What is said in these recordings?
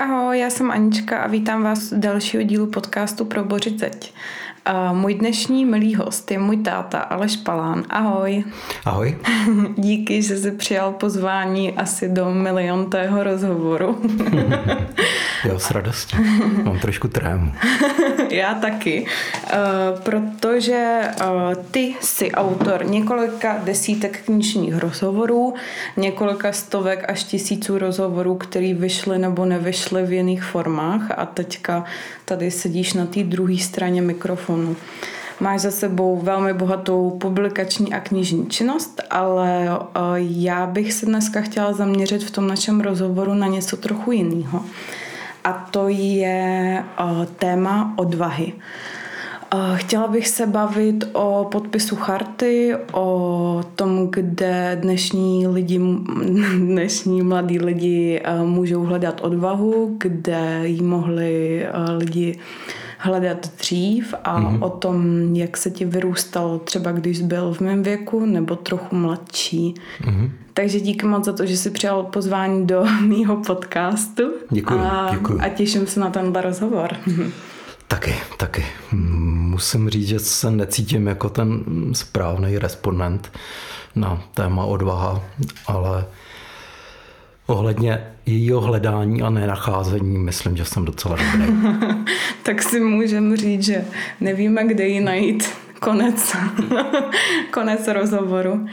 Ahoj, já jsem Anička a vítám vás u dalšího dílu podcastu Pro Bořit zeď. Uh, můj dnešní milý host je můj táta Aleš Palán. Ahoj. Ahoj. Díky, že jsi přijal pozvání asi do miliontého rozhovoru. jo, s radostí. Mám trošku trému. Já taky, uh, protože uh, ty jsi autor několika desítek knižních rozhovorů, několika stovek až tisíců rozhovorů, které vyšly nebo nevyšly v jiných formách a teďka tady sedíš na té druhé straně mikrofonu. Máš za sebou velmi bohatou publikační a knižní činnost, ale uh, já bych se dneska chtěla zaměřit v tom našem rozhovoru na něco trochu jiného a to je uh, téma odvahy. Chtěla bych se bavit o podpisu charty, o tom, kde dnešní lidi, dnešní mladí lidi uh, můžou hledat odvahu, kde ji mohli lidi hledat dřív a mm-hmm. o tom, jak se ti vyrůstalo třeba když jsi byl v mém věku nebo trochu mladší. Mm-hmm. Takže díky moc za to, že jsi přijal pozvání do mýho podcastu. Děkuji, a, děkuji. A těším se na tenhle rozhovor. Taky, taky. Musím říct, že se necítím jako ten správný respondent na téma odvaha, ale ohledně jejího hledání a nenacházení, myslím, že jsem docela dobrý. tak si můžeme říct, že nevíme, kde ji najít. Konec. Konec rozhovoru. Uh,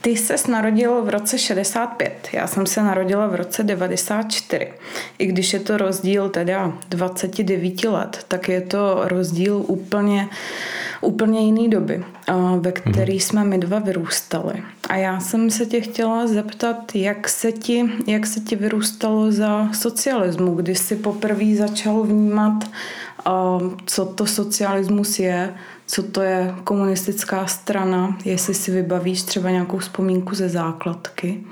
ty se narodil v roce 65. Já jsem se narodila v roce 94. I když je to rozdíl teda 29 let, tak je to rozdíl úplně, úplně jiný doby, ve který mm. jsme my dva vyrůstali. A já jsem se tě chtěla zeptat, jak se ti, jak se ti vyrůstalo za socialismu, kdy jsi poprvé začal vnímat co to socialismus je, co to je komunistická strana, jestli si vybavíš třeba nějakou vzpomínku ze základky.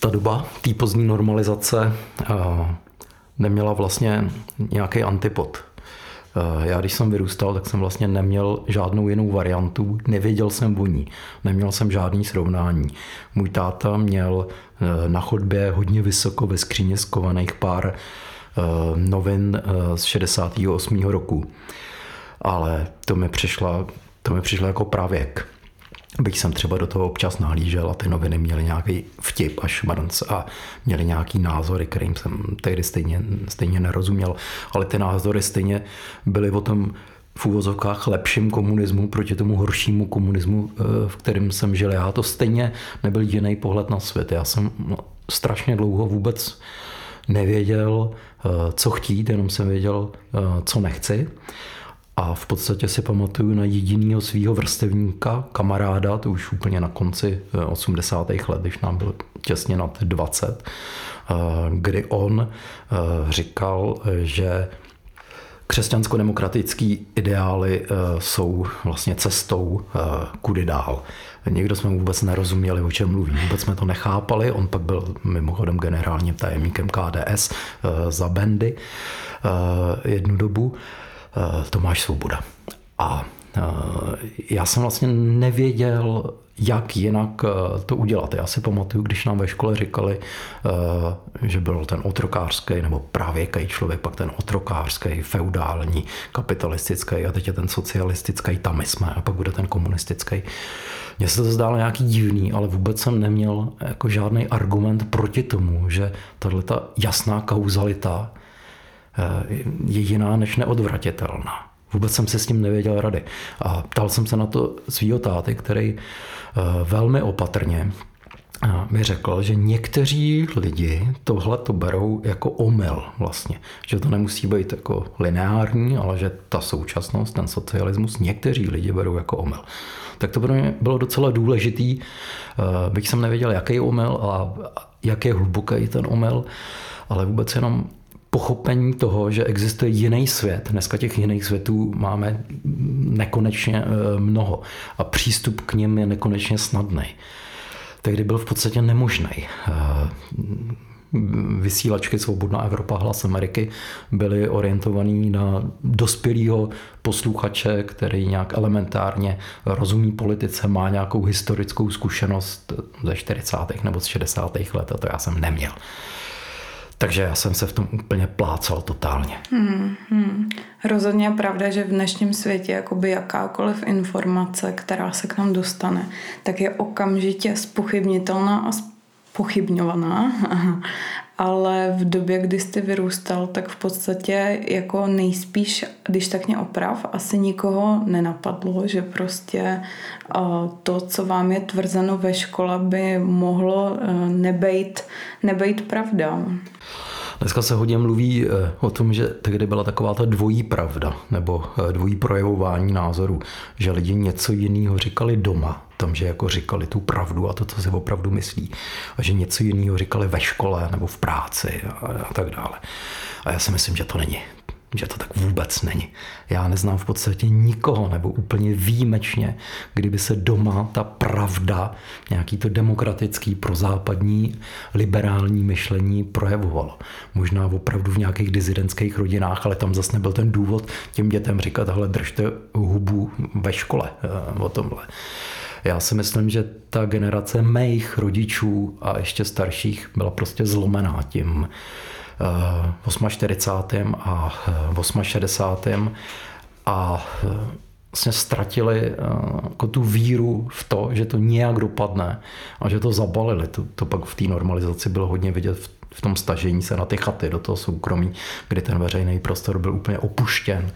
Ta doba té pozdní normalizace neměla vlastně nějaký antipod. Já když jsem vyrůstal, tak jsem vlastně neměl žádnou jinou variantu, nevěděl jsem o ní, neměl jsem žádný srovnání. Můj táta měl e, na chodbě hodně vysoko ve skříně skovaných pár e, novin z 68. roku. Ale to mi přišlo, to mi přišlo jako pravěk. Byť jsem třeba do toho občas nahlížel a ty noviny měly nějaký vtip a šmrnc a měly nějaký názory, kterým jsem tehdy stejně, stejně nerozuměl, ale ty názory stejně byly o tom v úvozovkách lepším komunismu proti tomu horšímu komunismu, eh, v kterém jsem žil já. To stejně nebyl jiný pohled na svět. Já jsem no, strašně dlouho vůbec nevěděl, eh, co chtít, jenom jsem věděl, eh, co nechci. A v podstatě si pamatuju na jedinýho svého vrstevníka, kamaráda, to už úplně na konci 80. Eh, let, když nám byl těsně nad 20, eh, kdy on eh, říkal, že křesťansko-demokratický ideály jsou vlastně cestou kudy dál. Někdo jsme vůbec nerozuměli, o čem mluví. Vůbec jsme to nechápali. On pak byl mimochodem generálním tajemníkem KDS za Bendy jednu dobu. Eh, Tomáš Svoboda. A eh, já jsem vlastně nevěděl, jak jinak eh, to udělat. Já si pamatuju, když nám ve škole říkali, že byl ten otrokářský nebo pravěký člověk, pak ten otrokářský, feudální, kapitalistický a teď je ten socialistický, tam my jsme a pak bude ten komunistický. Mně se to zdálo nějaký divný, ale vůbec jsem neměl jako žádný argument proti tomu, že tahle jasná kauzalita je jiná než neodvratitelná. Vůbec jsem se s tím nevěděl rady. A ptal jsem se na to svýho táty, který eh, velmi opatrně eh, mi řekl, že někteří lidi tohle to berou jako omyl vlastně. Že to nemusí být jako lineární, ale že ta současnost, ten socialismus, někteří lidi berou jako omyl. Tak to pro mě bylo docela důležitý, eh, byť jsem nevěděl, jaký omyl a jak je hluboký ten omyl, ale vůbec jenom pochopení toho, že existuje jiný svět. Dneska těch jiných světů máme nekonečně eh, mnoho a přístup k ním je nekonečně snadný. Tehdy byl v podstatě nemožný. Eh, vysílačky Svobodná Evropa, Hlas Ameriky byly orientovaný na dospělého posluchače, který nějak elementárně rozumí politice, má nějakou historickou zkušenost ze 40. nebo z 60. let a to já jsem neměl. Takže já jsem se v tom úplně plácal totálně. Hmm, hmm. Rozhodně je pravda, že v dnešním světě jakoby jakákoliv informace, která se k nám dostane, tak je okamžitě spochybnitelná a pochybňovaná, ale v době, kdy jste vyrůstal, tak v podstatě jako nejspíš, když tak mě oprav, asi nikoho nenapadlo, že prostě to, co vám je tvrzeno ve škole, by mohlo e, nebejt, nebejt pravda. Dneska se hodně mluví eh, o tom, že tehdy byla taková ta dvojí pravda nebo eh, dvojí projevování názorů, že lidi něco jiného říkali doma, tam, že jako říkali tu pravdu a to, co si opravdu myslí, a že něco jiného říkali ve škole nebo v práci a, a tak dále. A já si myslím, že to není že to tak vůbec není. Já neznám v podstatě nikoho, nebo úplně výjimečně, kdyby se doma ta pravda, nějaký to demokratický, prozápadní, liberální myšlení projevovalo. Možná opravdu v nějakých dizidentských rodinách, ale tam zase nebyl ten důvod těm dětem říkat, hele, držte hubu ve škole eh, o tomhle. Já si myslím, že ta generace mých rodičů a ještě starších byla prostě zlomená tím, 48. a 68. Eh, a eh, vlastně ztratili eh, jako tu víru v to, že to nějak dopadne a že to zabalili. To, to pak v té normalizaci bylo hodně vidět v, v tom stažení se na ty chaty do toho soukromí, kdy ten veřejný prostor byl úplně opuštěn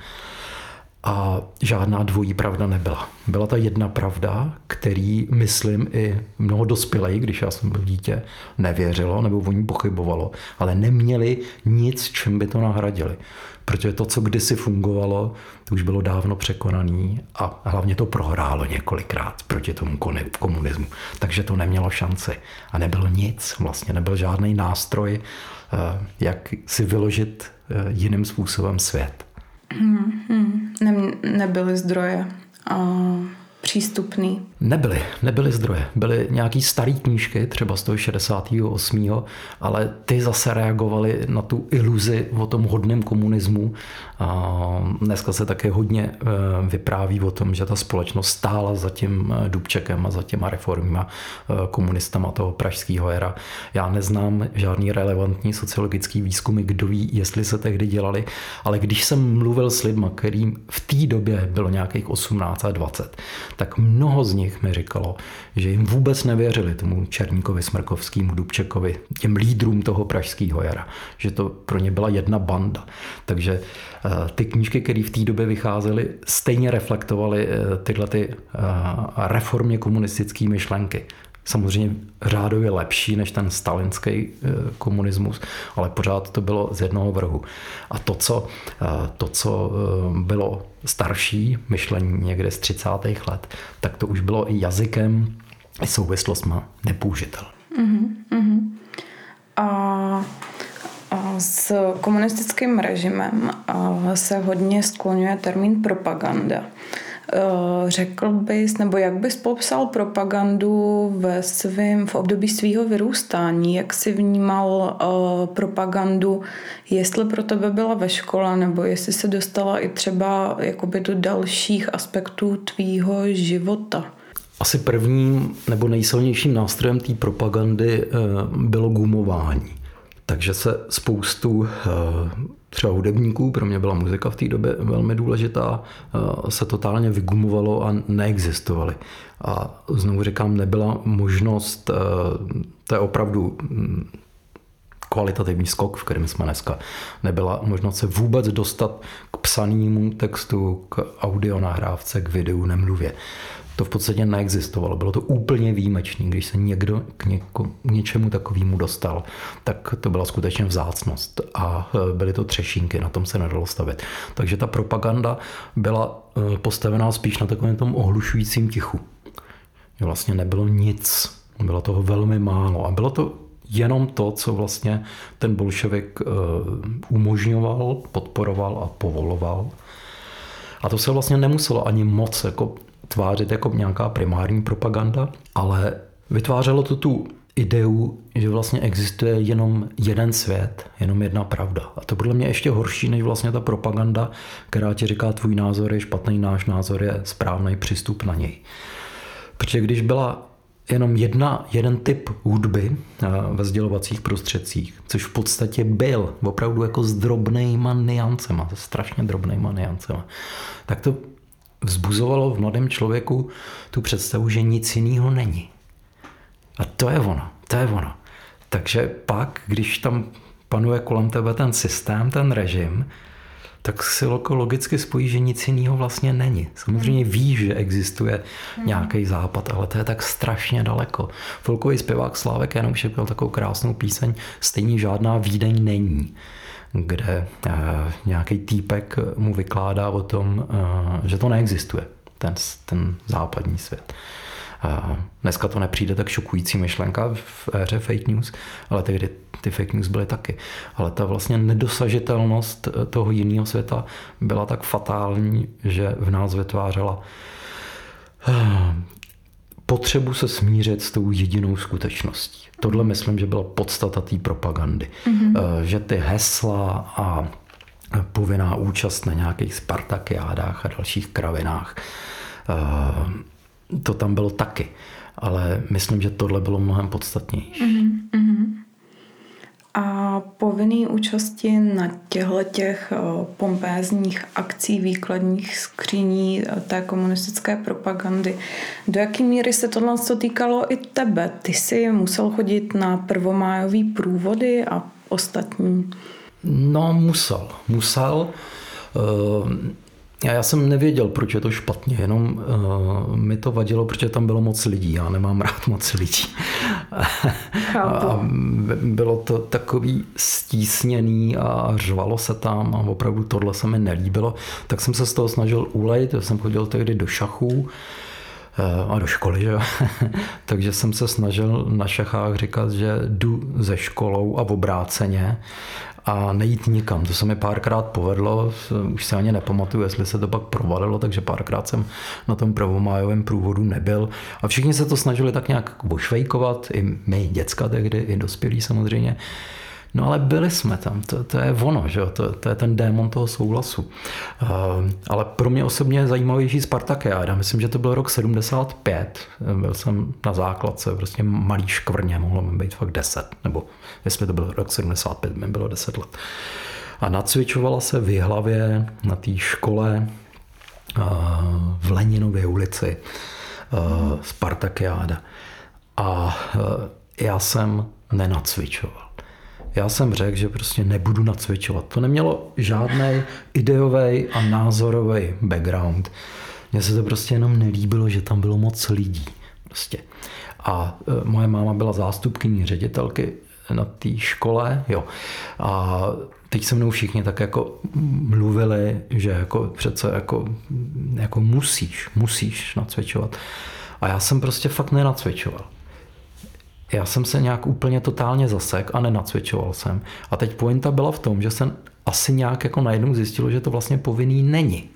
a žádná dvojí pravda nebyla. Byla ta jedna pravda, který, myslím, i mnoho dospělých, když já jsem byl dítě, nevěřilo nebo o ní pochybovalo, ale neměli nic, čím by to nahradili. Protože to, co kdysi fungovalo, to už bylo dávno překonaný a hlavně to prohrálo několikrát proti tomu komunismu. Takže to nemělo šanci. A nebylo nic, vlastně nebyl žádný nástroj, eh, jak si vyložit eh, jiným způsobem svět. Hmm, hmm. Ne, nebyly zdroje. Uh přístupný? Nebyly, nebyly zdroje. Byly nějaký staré knížky, třeba z toho 68. ale ty zase reagovaly na tu iluzi o tom hodném komunismu. A dneska se také hodně eh, vypráví o tom, že ta společnost stála za tím eh, Dubčekem a za těma reformima eh, komunistama toho pražského era. Já neznám žádný relevantní sociologický výzkumy, kdo ví, jestli se tehdy dělali, ale když jsem mluvil s lidmi, kterým v té době bylo nějakých 18 a 20, tak mnoho z nich mi říkalo, že jim vůbec nevěřili tomu Černíkovi, Smrkovskému, Dubčekovi, těm lídrům toho pražského jara, že to pro ně byla jedna banda. Takže eh, ty knížky, které v té době vycházely, stejně reflektovaly eh, tyhle ty eh, reformně komunistické myšlenky samozřejmě řádově lepší než ten stalinský eh, komunismus, ale pořád to bylo z jednoho vrhu. A to, co, eh, to, co eh, bylo starší myšlení někde z 30. let, tak to už bylo i jazykem, i souvislostma nepoužitel. Mm-hmm. A s komunistickým režimem se hodně skloňuje termín propaganda. Eh, řekl bys, nebo jak bys popsal propagandu ve svým, v období svého vyrůstání? Jak jsi vnímal uh, propagandu, jestli pro tebe byla ve škole, nebo jestli se dostala i třeba jakoby do dalších aspektů tvýho života? Asi prvním nebo nejsilnějším nástrojem té propagandy eh, bylo gumování. Takže se spoustu třeba hudebníků, pro mě byla muzika v té době velmi důležitá, eh, se totálně vygumovalo a neexistovaly. A znovu říkám, nebyla možnost, eh, to je opravdu hm, kvalitativní skok, v kterém jsme dneska. Nebyla možnost se vůbec dostat k psanému textu, k audionahrávce, k videu, nemluvě to v podstatě neexistovalo. Bylo to úplně výjimečné, když se někdo k, něko, k něčemu takovému dostal, tak to byla skutečně vzácnost a e, byly to třešínky, na tom se nedalo stavit. Takže ta propaganda byla e, postavená spíš na takovém tom ohlušujícím tichu. Vlastně nebylo nic, bylo toho velmi málo a bylo to jenom to, co vlastně ten bolševik e, umožňoval, podporoval a povoloval. A to se vlastně nemuselo ani moc jako tvářit jako nějaká primární propaganda, ale vytvářelo to tu ideu, že vlastně existuje jenom jeden svět, jenom jedna pravda. A to podle mě ještě horší, než vlastně ta propaganda, která ti říká, tvůj názor je špatný, náš názor je správný přístup na něj. Protože když byla jenom jedna, jeden typ hudby eh, ve sdělovacích prostředcích, což v podstatě byl opravdu jako s drobnýma niancema, strašně drobnýma niancema, tak to vzbuzovalo v mladém člověku tu představu, že nic jiného není. A to je ono, to je ono. Takže pak, když tam panuje kolem tebe ten systém, ten režim, tak si logicky spojí, že nic jiného vlastně není. Samozřejmě hmm. víš, že existuje hmm. nějaký západ, ale to je tak strašně daleko. Folkový zpěvák Slávek Janoušek měl takovou krásnou píseň Stejně žádná Vídeň není kde eh, nějaký týpek mu vykládá o tom, eh, že to neexistuje, ten, ten západní svět. Dneska to nepřijde tak šokující myšlenka v éře fake news, ale tehdy ty fake news byly taky. Ale ta vlastně nedosažitelnost toho jiného světa byla tak fatální, že v nás vytvářela eh, potřebu se smířit s tou jedinou skutečností. Tohle myslím, že byla podstata té propagandy. Mm-hmm. Že ty hesla a povinná účast na nějakých spartakiádách a dalších kravinách eh, to tam bylo taky. Ale myslím, že tohle bylo mnohem podstatnější. Mm-hmm. A povinný účasti na těchto těch eh, pompézních akcí, výkladních skříní eh, té komunistické propagandy, do jaké míry se tohle týkalo i tebe? Ty jsi musel chodit na prvomájový průvody a ostatní? No, musel. Musel. Uh, já jsem nevěděl, proč je to špatně, jenom uh, mi to vadilo, protože tam bylo moc lidí. Já nemám rád moc lidí. a bylo to takový stísněný a řvalo se tam a opravdu tohle se mi nelíbilo. Tak jsem se z toho snažil ulejt, já jsem chodil tehdy do šachů eh, a do školy, že? takže jsem se snažil na šachách říkat, že jdu ze školou a v obráceně a nejít nikam. To se mi párkrát povedlo, už se ani nepamatuju, jestli se to pak provalilo, takže párkrát jsem na tom prvomájovém průvodu nebyl. A všichni se to snažili tak nějak bošvejkovat, i my děcka tehdy, i dospělí samozřejmě. No ale byli jsme tam, to, to je ono, že? To, to je ten démon toho souhlasu. Uh, ale pro mě osobně je zajímavější Já Myslím, že to byl rok 75, byl jsem na základce, prostě malý škvrně, mohlo mi být fakt 10, nebo jestli to byl rok 75, mi bylo 10 let. A nacvičovala se v hlavě na té škole uh, v Leninově ulici uh, Spartakiáda. A já jsem nenacvičoval já jsem řekl, že prostě nebudu nacvičovat. To nemělo žádný ideový a názorový background. Mně se to prostě jenom nelíbilo, že tam bylo moc lidí. Prostě. A e, moje máma byla zástupkyní ředitelky na té škole, jo. A teď se mnou všichni tak jako mluvili, že jako přece jako, jako musíš, musíš nacvičovat. A já jsem prostě fakt nenacvičoval já jsem se nějak úplně totálně zasek a nenacvičoval jsem. A teď pointa byla v tom, že jsem asi nějak jako najednou zjistil, že to vlastně povinný není.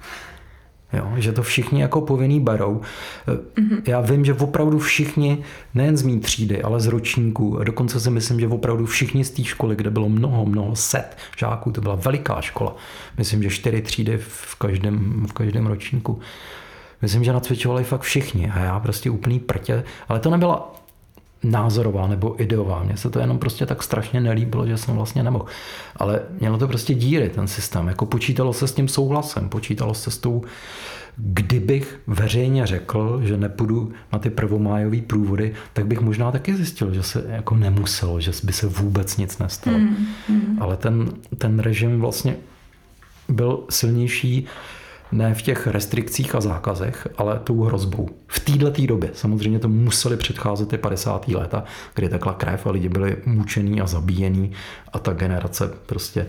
Jo, že to všichni jako povinný berou. Mm-hmm. Já vím, že opravdu všichni, nejen z mý třídy, ale z ročníků, dokonce si myslím, že opravdu všichni z té školy, kde bylo mnoho, mnoho set žáků, to byla veliká škola. Myslím, že čtyři třídy v každém, v každém ročníku. Myslím, že nacvičovali fakt všichni a já prostě úplný prtě, ale to nebyla názorová nebo ideová. Mně se to jenom prostě tak strašně nelíbilo, že jsem vlastně nemohl. Ale mělo to prostě díry, ten systém. Jako počítalo se s tím souhlasem, počítalo se s tou, kdybych veřejně řekl, že nepůjdu na ty prvomájové průvody, tak bych možná taky zjistil, že se jako nemuselo, že by se vůbec nic nestalo. Mm, mm. Ale ten, ten režim vlastně byl silnější ne v těch restrikcích a zákazech, ale tou hrozbou. V této době samozřejmě to museli předcházet ty 50. léta, kdy takla krev a lidi byli mučený a zabíjený a ta generace prostě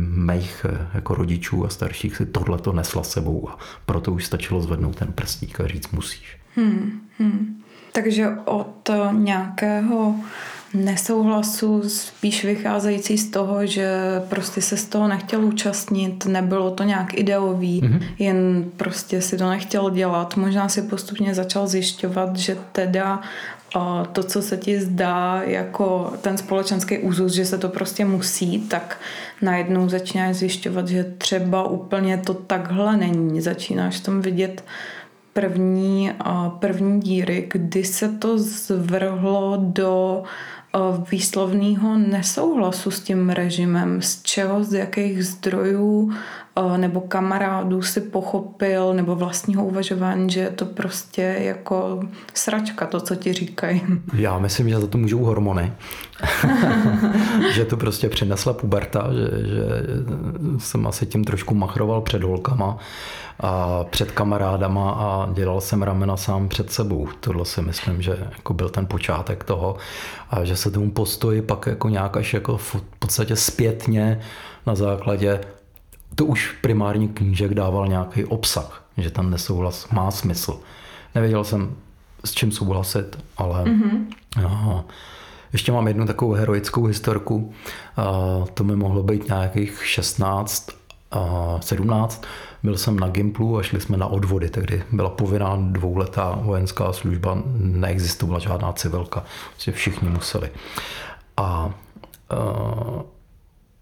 mých eh, jako rodičů a starších si tohle to nesla sebou a proto už stačilo zvednout ten prstík a říct musíš. Hmm, hmm. Takže od nějakého nesouhlasu, spíš vycházející z toho, že prostě se z toho nechtěl účastnit, nebylo to nějak ideový, mm-hmm. jen prostě si to nechtěl dělat. Možná si postupně začal zjišťovat, že teda to, co se ti zdá jako ten společenský úzus, že se to prostě musí, tak najednou začínáš zjišťovat, že třeba úplně to takhle není. Začínáš tam vidět první, první díry, kdy se to zvrhlo do výslovného nesouhlasu s tím režimem, z čeho, z jakých zdrojů nebo kamarádů si pochopil, nebo vlastního uvažování, že je to prostě jako sračka, to, co ti říkají. Já myslím, že za to můžou hormony. že to prostě přinesla puberta, že, že jsem asi tím trošku machroval před holkama a před kamarádama a dělal jsem ramena sám před sebou. Tohle si myslím, že jako byl ten počátek toho a že se tomu postoji pak jako nějak až jako v podstatě zpětně na základě to už primární knížek dával nějaký obsah, že ten nesouhlas má smysl. Nevěděl jsem, s čím souhlasit, ale mm-hmm. aha, ještě mám jednu takovou heroickou historku. To mi mohlo být nějakých 16, 17. Byl jsem na Gimplu a šli jsme na odvody, tehdy byla povinná dvouletá vojenská služba, neexistovala žádná civilka, prostě všichni museli. A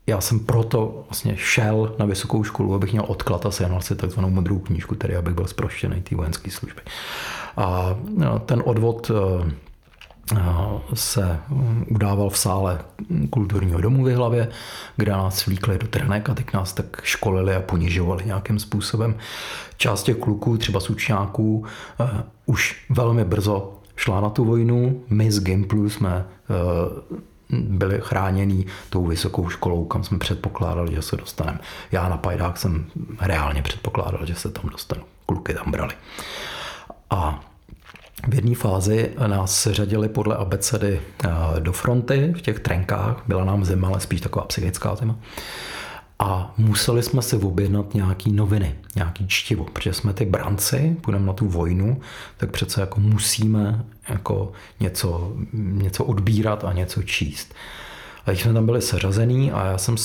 já jsem proto vlastně šel na vysokou školu, abych měl odklad a sehnal si takzvanou modrou knížku, tedy abych byl zproštěný té vojenské služby. A no, ten odvod eh, eh, se udával v sále kulturního domu v hlavě, kde nás vlíkli do trnek a teď nás tak školili a ponižovali nějakým způsobem. Část těch kluků, třeba sučňáků, eh, už velmi brzo šla na tu vojnu. My z Gimplu jsme byli chráněni tou vysokou školou, kam jsme předpokládali, že se dostaneme. Já na Pajdák jsem reálně předpokládal, že se tam dostanu. Kluky tam brali. A v jedné fázi nás seřadili podle abecedy eh, do fronty v těch trenkách. Byla nám zima, ale spíš taková psychická zima a museli jsme si objednat nějaký noviny, nějaký čtivo, protože jsme ty branci, půjdeme na tu vojnu, tak přece jako musíme jako něco, něco odbírat a něco číst. A když jsme tam byli seřazený a já jsem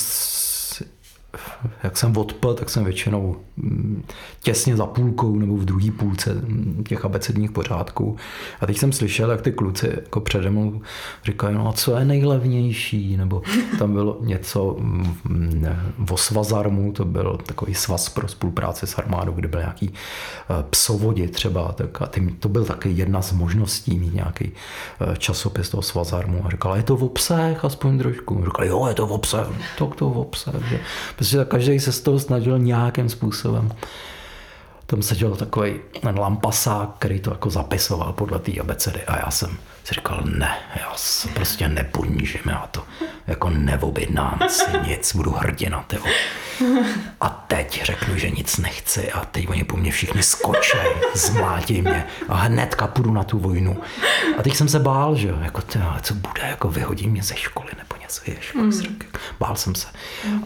jak jsem odpl, tak jsem většinou mm, těsně za půlkou nebo v druhé půlce mm, těch abecedních pořádků. A teď jsem slyšel, jak ty kluci jako přede mnou říkají, no a co je nejlevnější, nebo tam bylo něco mm, o svazarmu, to byl takový svaz pro spolupráci s armádou, kde byl nějaký eh, psovodi třeba, tak a tím, to byl taky jedna z možností mít nějaký eh, časopis toho svazarmu a říkala, je to v obsah aspoň trošku. Říkali, jo, je to v obsah, to, to v obsah. Protože každý se z toho snažil nějakým způsobem. Tam seděl takový ten lampasák, který to jako zapisoval podle té abecedy a já jsem si říkal, ne, já se prostě neponížím, já to jako neobjednám si nic, budu hrdina, tyvo. A teď řeknu, že nic nechci a teď oni po mně všichni skočej, zmlátí mě a hnedka půjdu na tu vojnu. A teď jsem se bál, že jako tyjo, co bude, jako vyhodí mě ze školy nebo něco, jež, mm. bál jsem se.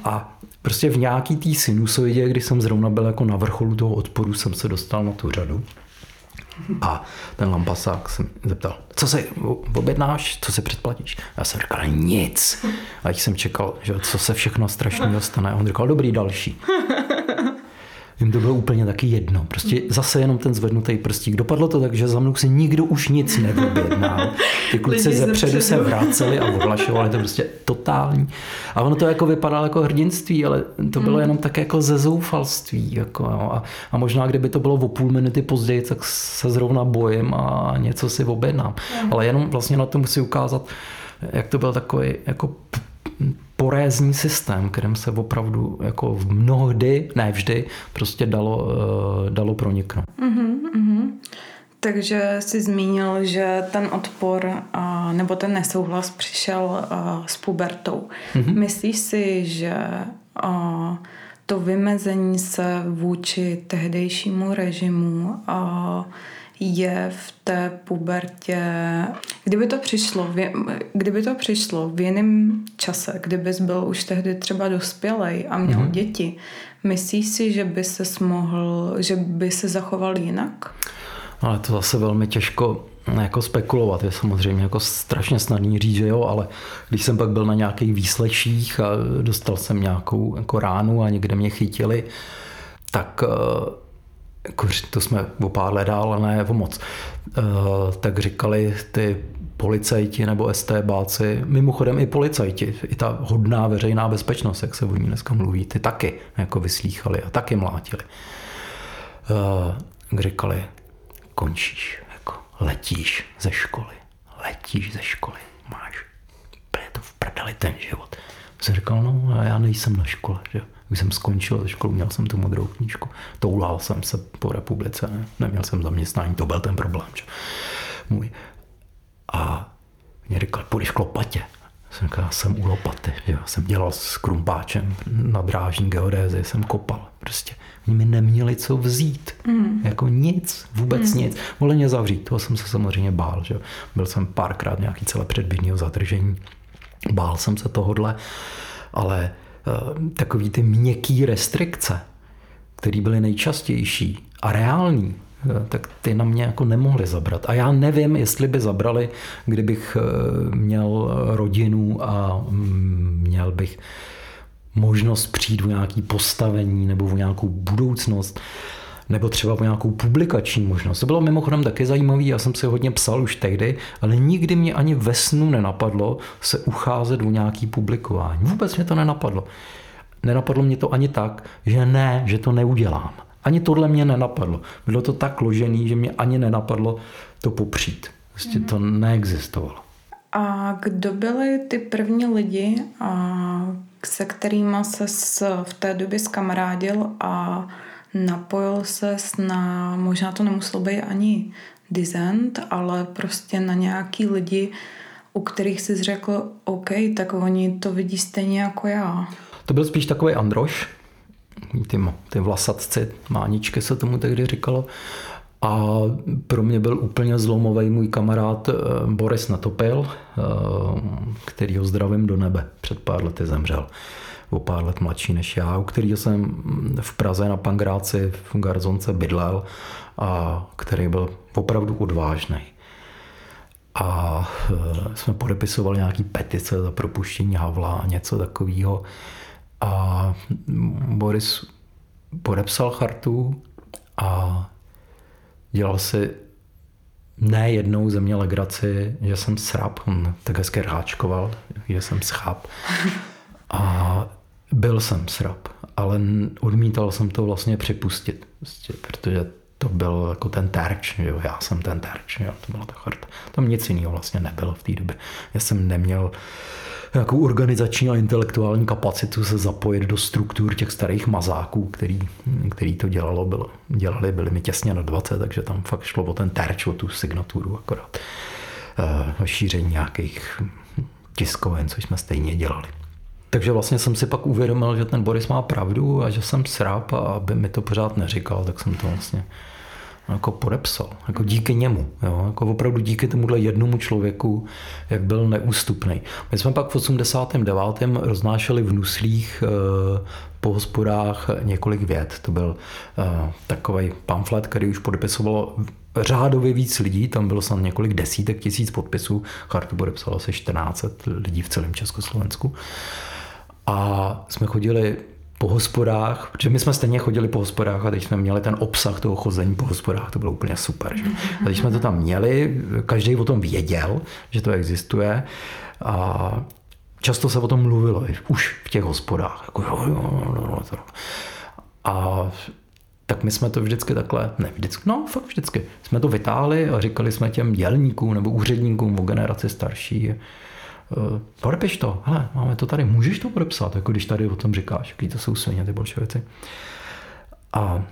A prostě v nějaký té sinusoidě, kdy jsem zrovna byl jako na vrcholu toho odporu, jsem se dostal na tu řadu. A ten lampasák se zeptal, co se objednáš, co se předplatíš? Já jsem říkal, nic. A když jsem čekal, že co se všechno strašného stane, a on říkal, dobrý, další. Jim to bylo úplně taky jedno. Prostě zase jenom ten zvednutý prstík. Dopadlo to tak, že za mnou se nikdo už nic nevyjednal. Ty kluci ze předu se vraceli a ohlašovali to prostě totální. A ono to jako vypadalo jako hrdinství, ale to bylo hmm. jenom tak jako ze zoufalství. Jako, jo. a, a, možná, kdyby to bylo o půl minuty později, tak se zrovna bojím a něco si objednám. Hmm. Ale jenom vlastně na to musí ukázat, jak to byl takový jako porézní systém, kterým se opravdu jako v mnohdy, ne vždy, prostě dalo, eh, dalo proniknout. Mm-hmm, mm-hmm. Takže jsi zmínil, že ten odpor nebo ten nesouhlas přišel a, s pubertou. Mm-hmm. Myslíš si, že to vymezení se vůči tehdejšímu režimu a, je v té pubertě, kdyby to přišlo, kdyby to přišlo v jiném čase, kdybys byl už tehdy třeba dospělej a měl mm-hmm. děti, myslíš si, že by se mohl, že by se zachoval jinak? Ale to zase velmi těžko jako spekulovat. Je samozřejmě jako strašně snadný říct, že jo, ale když jsem pak byl na nějakých výsleších a dostal jsem nějakou jako ránu a někde mě chytili, tak eh, jako, to jsme o pár let dál, ale ne o moc, uh, tak říkali ty policajti nebo STBáci, mimochodem i policajti, i ta hodná veřejná bezpečnost, jak se o ní dneska mluví, ty taky jako vyslýchali a taky mlátili. Uh, říkali, končíš, jako letíš ze školy, letíš ze školy, máš, je to v prdeli ten život. Jsem říkal, no já nejsem na škole, že Když jsem skončil ze školu, měl jsem tu modrou knížku, toulal jsem se po republice, ne? neměl jsem zaměstnání, to byl ten problém, že? můj. A mě říkal, půjdeš k lopatě. Jsem říkal, jsem u lopaty. Já jsem dělal s krumpáčem na drážní geodézi, jsem kopal. Prostě oni mi neměli co vzít. Mm. Jako nic, vůbec mm. nic. Mohli mě zavřít, toho jsem se samozřejmě bál. Že? Byl jsem párkrát nějaký celé předběžného zadržení. Bál jsem se tohodle, ale takový ty měkký restrikce, které byly nejčastější a reální, Eh, tak ty na mě jako nemohli zabrat. A já nevím, jestli by zabrali, kdybych eh, měl rodinu a mm, měl bych možnost přijít o nějaký postavení nebo o nějakou budoucnost nebo třeba o nějakou publikační možnost. To bylo mimochodem taky zajímavé, já jsem si hodně psal už tehdy, ale nikdy mě ani ve snu nenapadlo se ucházet o nějaký publikování. Vůbec mě to nenapadlo. Nenapadlo mě to ani tak, že ne, že to neudělám. Ani tohle mě nenapadlo. Bylo to tak ložený, že mě ani nenapadlo to popřít. Prostě to neexistovalo. A kdo byli ty první lidi, se kterými se v té době skamarádil a napojil se na, možná to nemuselo být ani dizent, ale prostě na nějaký lidi, u kterých jsi řekl, OK, tak oni to vidí stejně jako já. To byl spíš takový Androš, ty, ty vlasatci, máničky se tomu tehdy říkalo. A pro mě byl úplně zlomový můj kamarád eh, Boris Natopil, eh, který ho zdravím do nebe. Před pár lety zemřel. O pár let mladší než já, u kterého jsem v Praze na Pangráci v Garzonce bydlel a který byl opravdu odvážný. A eh, jsme podepisovali nějaký petice za propuštění Havla a něco takového. A Boris podepsal chartu a dělal si ne jednou ze mě legraci, že jsem srap, on tak hezky ráčkoval, že jsem scháp. A byl jsem srap, ale odmítal jsem to vlastně připustit, prostě, protože to byl jako ten terč, jo, já jsem ten terč, jo, to byla ta charta. Tam nic jiného vlastně nebylo v té době. Já jsem neměl nějakou organizační a intelektuální kapacitu se zapojit do struktur těch starých mazáků, který, který to dělalo, bylo, dělali, byli mi těsně na 20, takže tam fakt šlo o ten terč, o tu signaturu akorát. E, šíření nějakých tiskoven, což jsme stejně dělali. Takže vlastně jsem si pak uvědomil, že ten Boris má pravdu a že jsem sráp a aby mi to pořád neříkal, tak jsem to vlastně jako podepsal. Jako díky němu. Jo? Jako opravdu díky tomuhle jednomu člověku, jak byl neústupný. My jsme pak v 89. roznášeli v Nuslích eh, po hospodách několik věd. To byl eh, takový pamflet, který už podepisovalo řádově víc lidí, tam bylo snad několik desítek tisíc podpisů, chartu podepsalo se 14 lidí v celém Československu. A jsme chodili po hospodách, protože my jsme stejně chodili po hospodách a teď jsme měli ten obsah toho chození po hospodách, to bylo úplně super. Že? A teď jsme to tam měli, každý o tom věděl, že to existuje a často se o tom mluvilo, už v těch hospodách. Jako, jo, jo, jo, jo, a tak my jsme to vždycky takhle, ne vždycky, no fakt vždycky, jsme to vytáhli a říkali jsme těm dělníkům nebo úředníkům o generaci starší, podepiš to, hele, máme to tady, můžeš to podepsat, jako když tady o tom říkáš, jaký to jsou svině, ty bolševici. A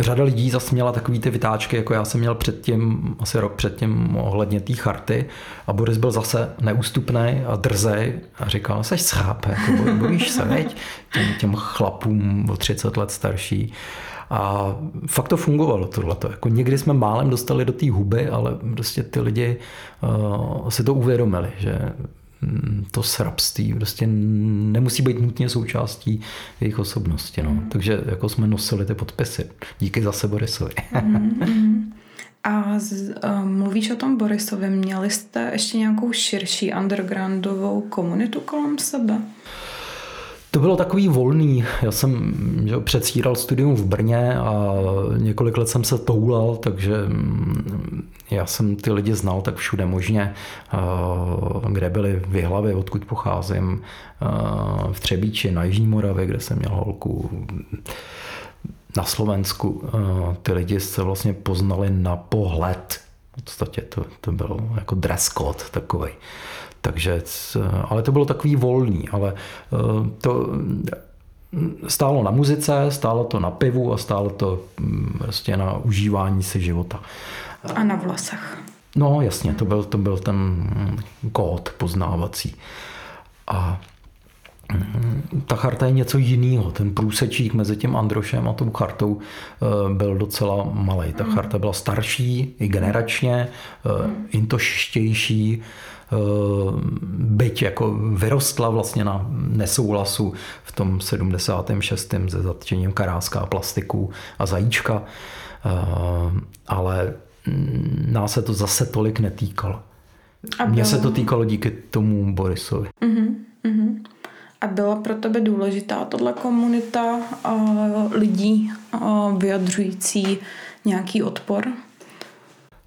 řada lidí zase měla takový ty vytáčky, jako já jsem měl předtím, asi rok předtím ohledně té charty a Boris byl zase neústupný a drzej a říkal, seš scháp, jako bojíš se, veď, těm, těm chlapům o 30 let starší. A fakt to fungovalo tohleto. Jako někdy jsme málem dostali do té huby, ale prostě ty lidi uh, si to uvědomili, že to srabství prostě nemusí být nutně součástí jejich osobnosti. No. Mm. Takže jako jsme nosili ty podpisy. Díky zase Borisovi. Mm. A z, uh, mluvíš o tom Borisovi, měli jste ještě nějakou širší undergroundovou komunitu kolem sebe? To bylo takový volný. Já jsem že, předstíral studium v Brně a několik let jsem se toulal, takže mm, já jsem ty lidi znal tak všude možně, kde byli v hlavě, odkud pocházím, v Třebíči, na Jižní Moravě, kde jsem měl holku, na Slovensku. Ty lidi se vlastně poznali na pohled. V podstatě to, to byl jako dress code takový. Takže, ale to bylo takový volný, ale eh, to stálo na muzice, stálo to na pivu a stálo to mm, prostě na užívání si života. A na vlasech. No jasně, to byl, to byl ten kód poznávací. A mm, ta charta je něco jiného. Ten průsečík mezi tím Androšem a tou chartou eh, byl docela malý. Ta charta byla starší i generačně, eh, intoštější, byť jako vyrostla vlastně na nesouhlasu v tom 76. se zatčením Karáska a plastiků a zajíčka, eh, ale nás se to zase tolik netýkalo. A Mně se to týkalo díky tomu Borisovi. Uh-huh, uh-huh. A byla pro tebe důležitá tohle komunita uh, lidí uh, vyjadřující nějaký odpor?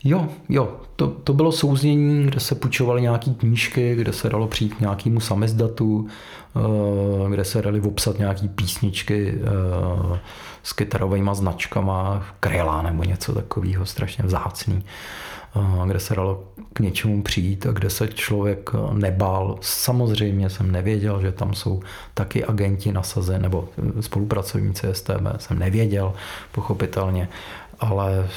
Jo, jo, to, to bylo souznění, kde se půjčovaly nějaké knížky, kde se dalo přijít k nějakému samizdatu, eh, kde se dali obsat nějaké písničky eh, s kytarovými značkama, Kryla nebo něco takového strašně vzácný, eh, kde se dalo k něčemu přijít a kde se člověk nebál. Samozřejmě jsem nevěděl, že tam jsou taky agenti nasazen nebo spolupracovníci STB, jsem nevěděl, pochopitelně ale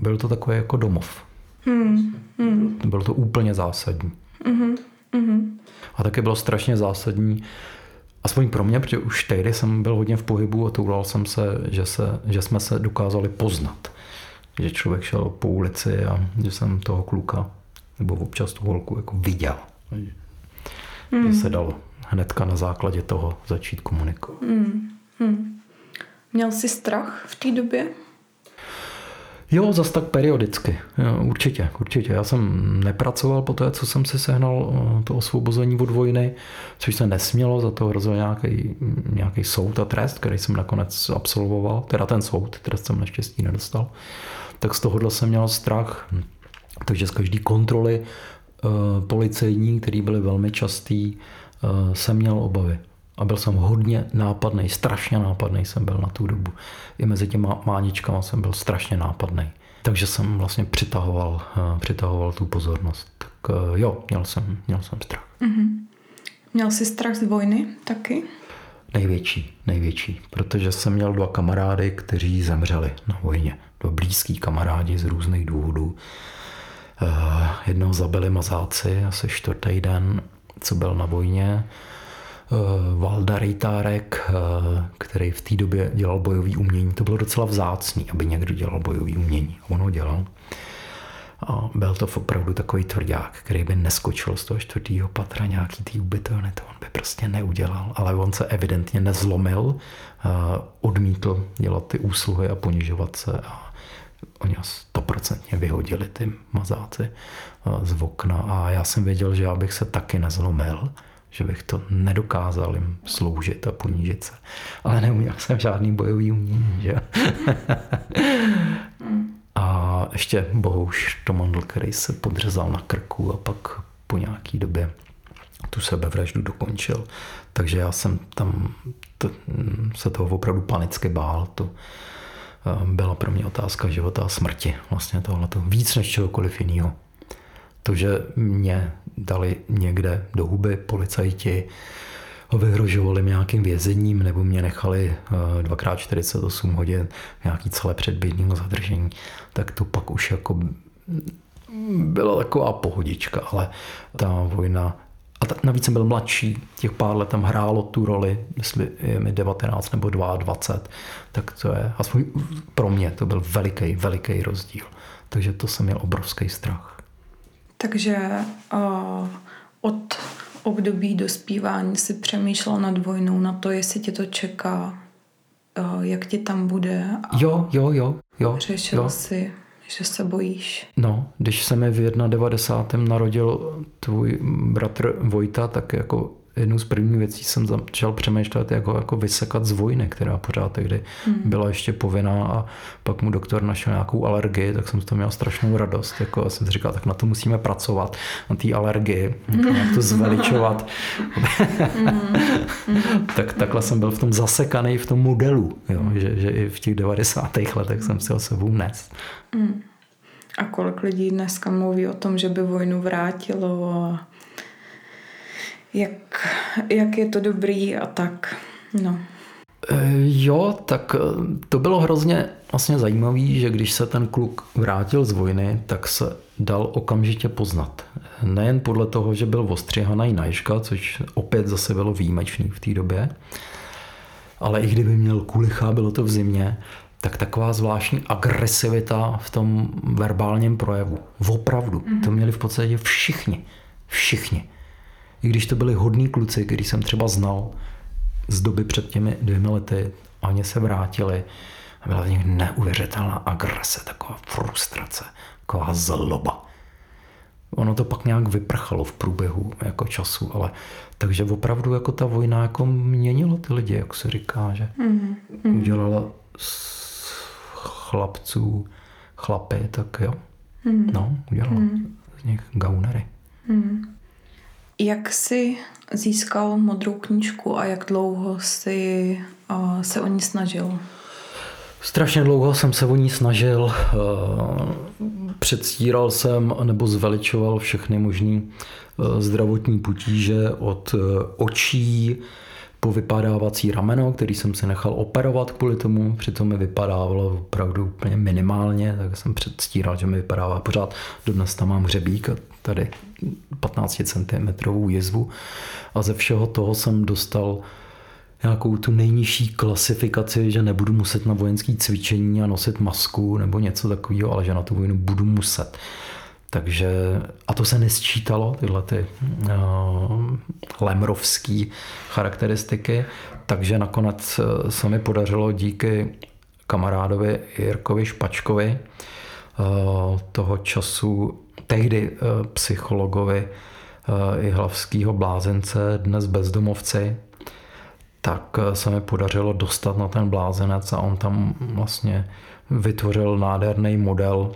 byl to takový jako domov. Hmm. Hmm. Bylo to úplně zásadní. Hmm. Hmm. A taky bylo strašně zásadní, aspoň pro mě, protože už tehdy jsem byl hodně v pohybu a toulal jsem se že, se, že jsme se dokázali poznat. Že člověk šel po ulici a že jsem toho kluka nebo občas tu holku jako viděl. Hmm. Že se dalo hnedka na základě toho začít komunikovat. Hmm. Hmm. Měl jsi strach v té době? Jo, zas tak periodicky. Jo, určitě, určitě. Já jsem nepracoval po té, co jsem si sehnal eh, to osvobození od vojny, což se nesmělo, za to hrozil nějaký, nějaký soud a trest, který jsem nakonec absolvoval, teda ten soud, trest jsem naštěstí nedostal. Tak z tohohle jsem měl strach. Takže z každé kontroly uh, policejní, které byly velmi častý, uh, jsem měl obavy. A byl jsem hodně nápadný, strašně nápadný jsem byl na tu dobu. I mezi těma máničkama jsem byl strašně nápadný. Takže jsem vlastně přitahoval, eh, přitahoval tu pozornost. Tak eh, jo, měl jsem, měl jsem strach. Mm-hmm. Měl jsi strach z vojny taky? Největší, největší, protože jsem měl dva kamarády, kteří zemřeli na vojně. Dva blízký kamarádi z různých důvodů. Uh, jednoho zabili mazáci asi čtvrtý den, co byl na vojně. Eh, Valda Rejtárek, eh, který v té době dělal bojový umění. To bylo docela vzácný, aby někdo dělal bojový umění. On ho dělal. A byl to opravdu takový tvrdák, který by neskočil z toho čtvrtého patra nějaký tý ubytovny, to on by prostě neudělal, ale on se evidentně nezlomil, eh, odmítl dělat ty úsluhy a ponižovat se a oni ho stoprocentně vyhodili ty mazáci z okna a já jsem věděl, že já bych se taky nezlomil, že bych to nedokázal jim sloužit a ponížit se. Ale neuměl jsem žádný bojový umění, že? a ještě Bohuš Tomandl, který se podřezal na krku a pak po nějaký době tu sebevraždu dokončil. Takže já jsem tam to, se toho opravdu panicky bál. To eh, byla pro mě otázka života a smrti. Vlastně tohle víc než čehokoliv jiného. To, že mě dali někde do huby policajti, vyhrožovali nějakým vězením nebo mě nechali 2x48 eh, hodin nějaký celé předběžného zadržení, tak to pak už jako byla taková pohodička, ale ta vojna a ta, navíc jsem byl mladší, těch pár let tam hrálo tu roli, jestli je mi 19 nebo 22, tak to je, aspoň pro mě to byl veliký, veliký rozdíl. Takže to jsem měl obrovský strach. Takže uh, od období dospívání si přemýšlel nad vojnou, na to, jestli tě to čeká, uh, jak ti tam bude. A jo, jo, jo. jo řešil jo. si, že se bojíš. No, když se mi v 91. narodil tvůj bratr Vojta, tak jako jednou z prvních věcí jsem začal přemýšlet, jako, jako vysekat z vojny, která pořád tehdy hmm. byla ještě povinná a pak mu doktor našel nějakou alergii, tak jsem z toho měl strašnou radost. Jako, jsem si říkal, tak na to musíme pracovat, na té alergii, jak to zveličovat. Hmm. tak takhle jsem byl v tom zasekaný v tom modelu, jo, že, že i v těch 90. letech jsem si ho sebou nes. Hmm. A kolik lidí dneska mluví o tom, že by vojnu vrátilo a jak, jak je to dobrý a tak. No. E, jo, tak e, to bylo hrozně vlastně zajímavé, že když se ten kluk vrátil z vojny, tak se dal okamžitě poznat. Nejen podle toho, že byl ostřihaný najška, což opět zase bylo výjimečný v té době, ale i kdyby měl kulicha, bylo to v zimě, tak taková zvláštní agresivita v tom verbálním projevu. Opravdu. To měli v podstatě všichni. Všichni. I když to byli hodní kluci, který jsem třeba znal z doby před těmi dvěmi lety, a oni se vrátili a byla v nich neuvěřitelná agrese, taková frustrace, taková zloba. Ono to pak nějak vyprchalo v průběhu jako času, ale takže opravdu jako ta vojna jako měnila ty lidi, jak se říká, že mm-hmm. udělala chlapců chlapy, tak jo. Mm. No, udělal mm. z nich gaunery. Mm. Jak jsi získal modrou knížku a jak dlouho jsi se o ní snažil? Strašně dlouho jsem se o ní snažil. Předstíral jsem nebo zveličoval všechny možné zdravotní potíže od očí, po vypadávací rameno, který jsem si nechal operovat kvůli tomu, přitom mi vypadávalo opravdu úplně minimálně, tak jsem předstíral, že mi vypadává pořád. Dodnes tam mám hřebík a tady 15 cm jizvu a ze všeho toho jsem dostal nějakou tu nejnižší klasifikaci, že nebudu muset na vojenské cvičení a nosit masku nebo něco takového, ale že na tu vojnu budu muset. Takže, a to se nesčítalo, tyhle ty uh, lemrovské charakteristiky, takže nakonec eh, se mi podařilo díky kamarádovi Jirkovi Špačkovi, uh, toho času tehdy uh, psychologovi uh, i hlavského blázence, dnes bezdomovci, tak se mi podařilo dostat na ten blázenec a on tam vlastně vytvořil nádherný model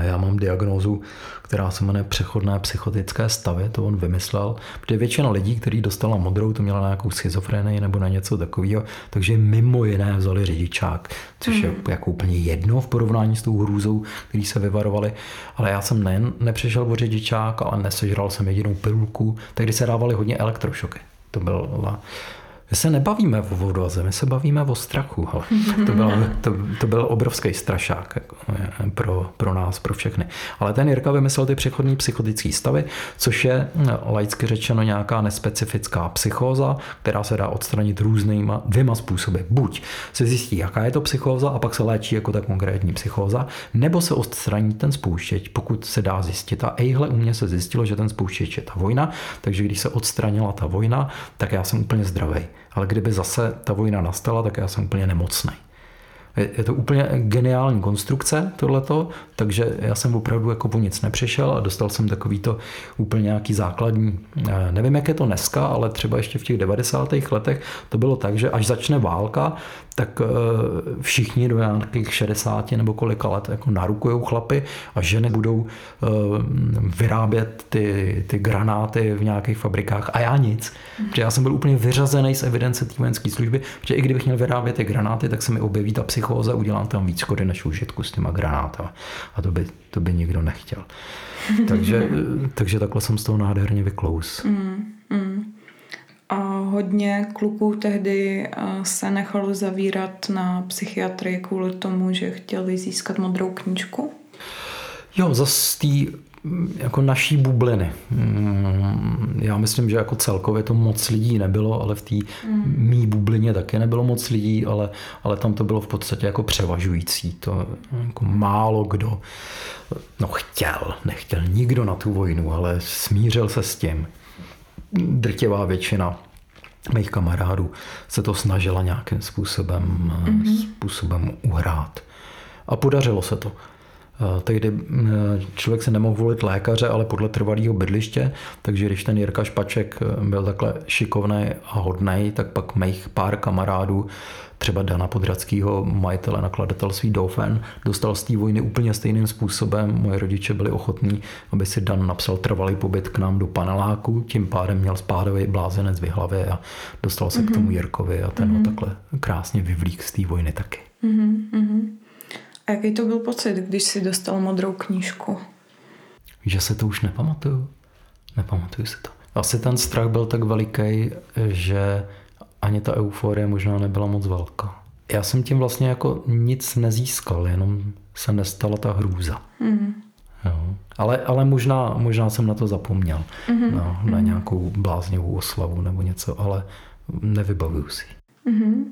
já mám diagnózu, která se jmenuje přechodné psychotické stavy, to on vymyslel, protože většina lidí, kteří dostala modrou, to měla nějakou schizofrenii nebo na něco takového, takže mimo jiné vzali řidičák, což mm. je mhm. jako úplně jedno v porovnání s tou hrůzou, který se vyvarovali. Ale já jsem nejen nepřešel o řidičák, ale nesežral jsem jedinou pilulku, tehdy se dávaly hodně elektrošoky. To byla my se nebavíme o vodovaze, my se bavíme o strachu. Ale to, byl, to, to byl obrovský strašák jako, pro, pro nás, pro všechny. Ale ten Jirka vymyslel ty přechodní psychotické stavy, což je laicky řečeno nějaká nespecifická psychóza, která se dá odstranit různýma dvěma způsoby. Buď se zjistí, jaká je to psychóza a pak se léčí jako ta konkrétní psychóza, nebo se odstraní ten spouštěč, pokud se dá zjistit. A ejhle u mě se zjistilo, že ten spouštěč je ta vojna, takže když se odstranila ta vojna, tak já jsem úplně zdravý ale kdyby zase ta vojna nastala, tak já jsem úplně nemocný. Je to úplně geniální konstrukce tohleto, takže já jsem opravdu jako po nic nepřišel a dostal jsem takový to úplně nějaký základní, eh, nevím jak je to dneska, ale třeba ještě v těch 90. letech to bylo tak, že až začne válka, tak eh, všichni do nějakých 60 nebo kolika let jako narukujou chlapy a ženy budou eh, vyrábět ty, ty granáty v nějakých fabrikách a já nic. Protože já jsem byl úplně vyřazený z evidence té vojenské služby, protože i kdybych měl vyrábět ty granáty, tak se mi objeví ta psychóza, udělám tam víc škody než užitku s těma granátama. A to by, to by nikdo nechtěl. takže, takže takhle jsem z toho nádherně vyklous. Mm, mm. A hodně kluků tehdy se nechalo zavírat na psychiatrii kvůli tomu, že chtěli získat modrou knížku? Jo, zase tý jako naší bubliny. Mm, já myslím, že jako celkově to moc lidí nebylo, ale v té mm. mý bublině také nebylo moc lidí, ale, ale tam to bylo v podstatě jako převažující. To jako málo kdo no chtěl, nechtěl nikdo na tu vojnu, ale smířil se s tím. Drtivá většina mých kamarádů se to snažila nějakým způsobem, mm-hmm. způsobem uhrát. A podařilo se to. Tehdy člověk se nemohl volit lékaře, ale podle trvalého bydliště, takže když ten Jirka Špaček byl takhle šikovný a hodný, tak pak mých pár kamarádů třeba Dana Podradského, majitele nakladatelství Dauphin, dostal z té vojny úplně stejným způsobem. Moje rodiče byli ochotní, aby si Dan napsal trvalý pobyt k nám do paneláku, tím pádem měl spádový blázenec v hlavě a dostal se mm-hmm. k tomu mhm. Jirkovi a ten mm-hmm. ho mhm. takhle krásně vyvlík z té vojny taky. Mm-hmm. A jaký to byl pocit, když si dostal modrou knížku? Že se to už nepamatuju. Nepamatuju si to. Asi ten strach byl tak veliký, že ani ta euforie možná nebyla moc velká. Já jsem tím vlastně jako nic nezískal, jenom se nestala ta hrůza. Mm. Jo. Ale, ale možná, možná jsem na to zapomněl, mm-hmm. na, na mm-hmm. nějakou bláznivou oslavu nebo něco, ale nevybavuju si. Mm-hmm.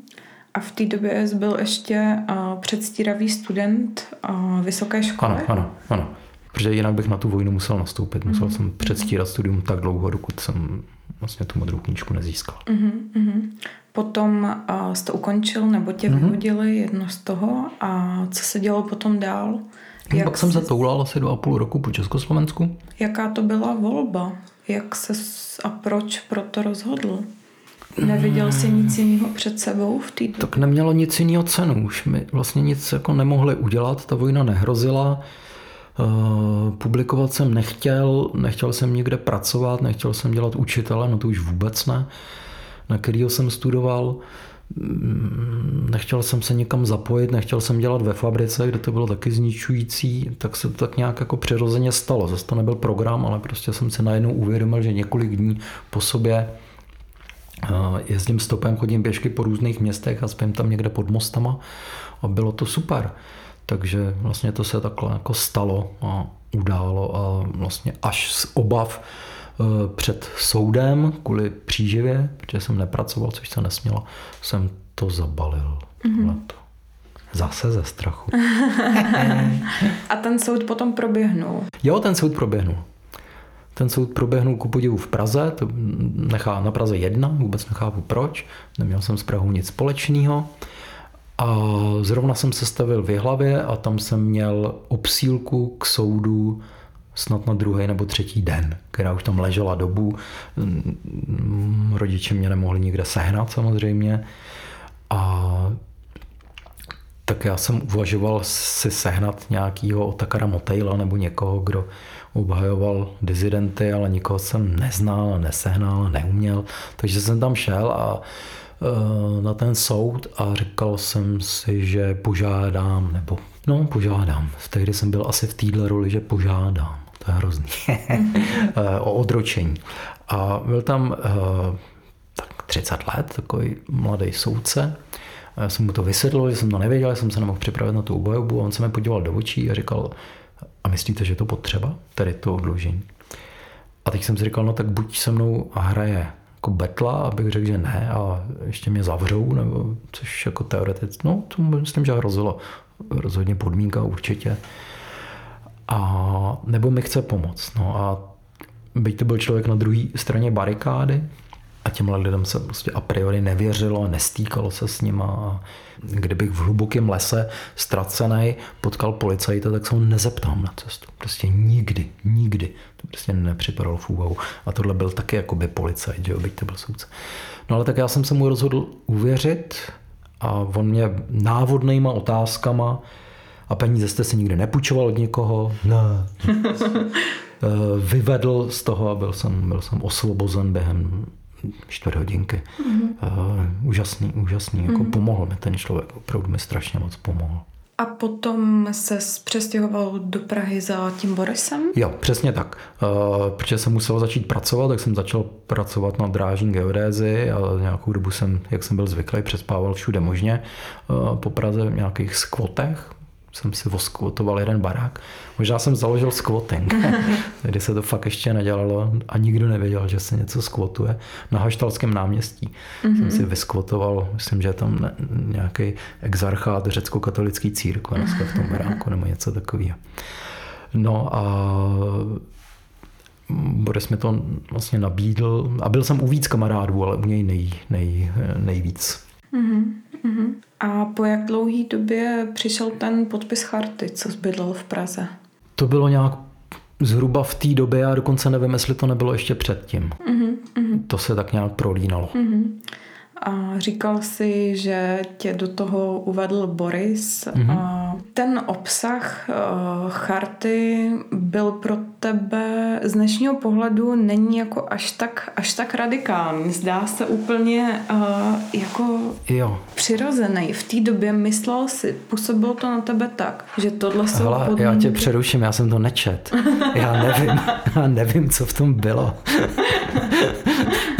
A v té době jsi byl ještě uh, předstíravý student uh, vysoké školy? Ano, ano, ano. Protože jinak bych na tu vojnu musel nastoupit. Musel mm-hmm. jsem předstírat studium tak dlouho, dokud jsem vlastně tu modrou knížku nezískal. Mm-hmm. Potom uh, jste ukončil nebo tě mm-hmm. vyhodili jedno z toho a co se dělo potom dál? No, Jak pak jsem se toulal asi dva a půl roku po Československu. Jaká to byla volba? Jak se a proč pro to rozhodl? Neviděl jsi nic jiného před sebou v té Tak nemělo nic jiného cenu. Už mi vlastně nic jako nemohli udělat. Ta vojna nehrozila. Uh, publikovat jsem nechtěl, nechtěl jsem někde pracovat, nechtěl jsem dělat učitele, no to už vůbec ne, na kterýho jsem studoval. Mm, nechtěl jsem se někam zapojit, nechtěl jsem dělat ve fabrice, kde to bylo taky zničující, tak se to tak nějak jako přirozeně stalo. Zase to nebyl program, ale prostě jsem si najednou uvědomil, že několik dní po sobě eh, jezdím stopem, chodím pěšky po různých městech a spím tam někde pod mostama a bylo to super. Takže vlastně to se takhle jako stalo a událo a vlastně až z obav eh, před soudem kvůli příživě, protože jsem nepracoval, což se nesmělo, jsem to zabalil. Mm-hmm. Zase ze strachu. a ten soud potom proběhnul? Jo, ten soud proběhnul. Ten soud proběhnul ku podivu v Praze, to nechá na Praze jedna, vůbec nechápu proč, neměl jsem s Prahou nic společného. A zrovna jsem se stavil v hlavě a tam jsem měl obsílku k soudu snad na druhý nebo třetí den, která už tam ležela dobu. Mm, rodiče mě nemohli nikde sehnat samozřejmě. A tak já jsem uvažoval si sehnat nějakého Otakara Motejla nebo někoho, kdo obhajoval dizidenty, ale nikoho jsem neznal, nesehnal, neuměl. Takže jsem tam šel a Eh, na ten soud a říkal jsem si, že požádám, nebo no požádám. Tehdy jsem byl asi v téhle roli, že požádám. To je hrozný. Eh, o odročení. A byl tam eh, tak 30 let, takový mladý soudce. Já jsem mu to vysvětlil, že jsem to nevěděl, že jsem se nemohl připravit na tu obhajobu. On se mi podíval do očí a říkal, a myslíte, že je to potřeba, tedy to odložení? A teď jsem si říkal, no tak buď se mnou hraje jako betla, abych řekl, že ne a ještě mě zavřou, nebo což jako teoreticky, no to myslím, že hrozilo rozhodně podmínka určitě. A nebo mi chce pomoct. No a byť to byl člověk na druhé straně barikády, a těmhle lidem se prostě a priori nevěřilo, nestýkalo se s nima. A kdybych v hlubokém lese ztracený potkal policajta, tak se ho nezeptám na cestu. Prostě nikdy, nikdy. To prostě nepřipadalo v úvahu. A tohle byl taky jakoby policajt, že jo, byť to byl soudce. No ale tak já jsem se mu rozhodl uvěřit a on mě návodnýma otázkama a peníze jste si nikdy nepůjčoval od někoho? Ne. Vyvedl z toho a byl jsem, byl jsem osvobozen během čtvrt hodinky. Mm-hmm. Uh, úžasný, úžasný. Mm-hmm. Jako mhm. pomohl mi ten člověk, opravdu mi strašně moc pomohl. A potom se přestěhoval do Prahy za tím Borisem? Jo, přesně tak. Uh, protože jsem musel začít pracovat, tak jsem začal pracovat na drážní geodézi a nějakou dobu jsem, jak jsem byl zvyklý, přespával všude možně uh, po Praze v nějakých skvotech, jsem si voskvotoval jeden barák. Možná jsem založil squatting, kdy se to fakt ještě nedělalo a nikdo nevěděl, že se něco skvotuje. Na Haštalském náměstí mm-hmm. jsem si vyskvotoval, myslím, že je tam nějaký exarchát řecko-katolický církve dneska v tom baráku nebo něco takového. No a Boris mi to vlastně nabídl a byl jsem u víc kamarádů, ale u něj nej, nej, nejvíc. Mm-hmm. A po jak dlouhé době přišel ten podpis charty, co zbydlel v Praze? To bylo nějak zhruba v té době, já dokonce nevím, jestli to nebylo ještě předtím. Uh-huh, To se tak nějak prolínalo. Uh-huh. A říkal si, že tě do toho uvedl Boris. Mm-hmm. A ten obsah uh, charty byl pro tebe z dnešního pohledu není jako až tak, až tak radikální. Zdá se úplně uh, jako jo. přirozený. V té době myslel si, působilo to na tebe tak, že tohle jsou Hele, podmínky. já tě přeruším, já jsem to nečet. Já nevím, já nevím, co v tom bylo.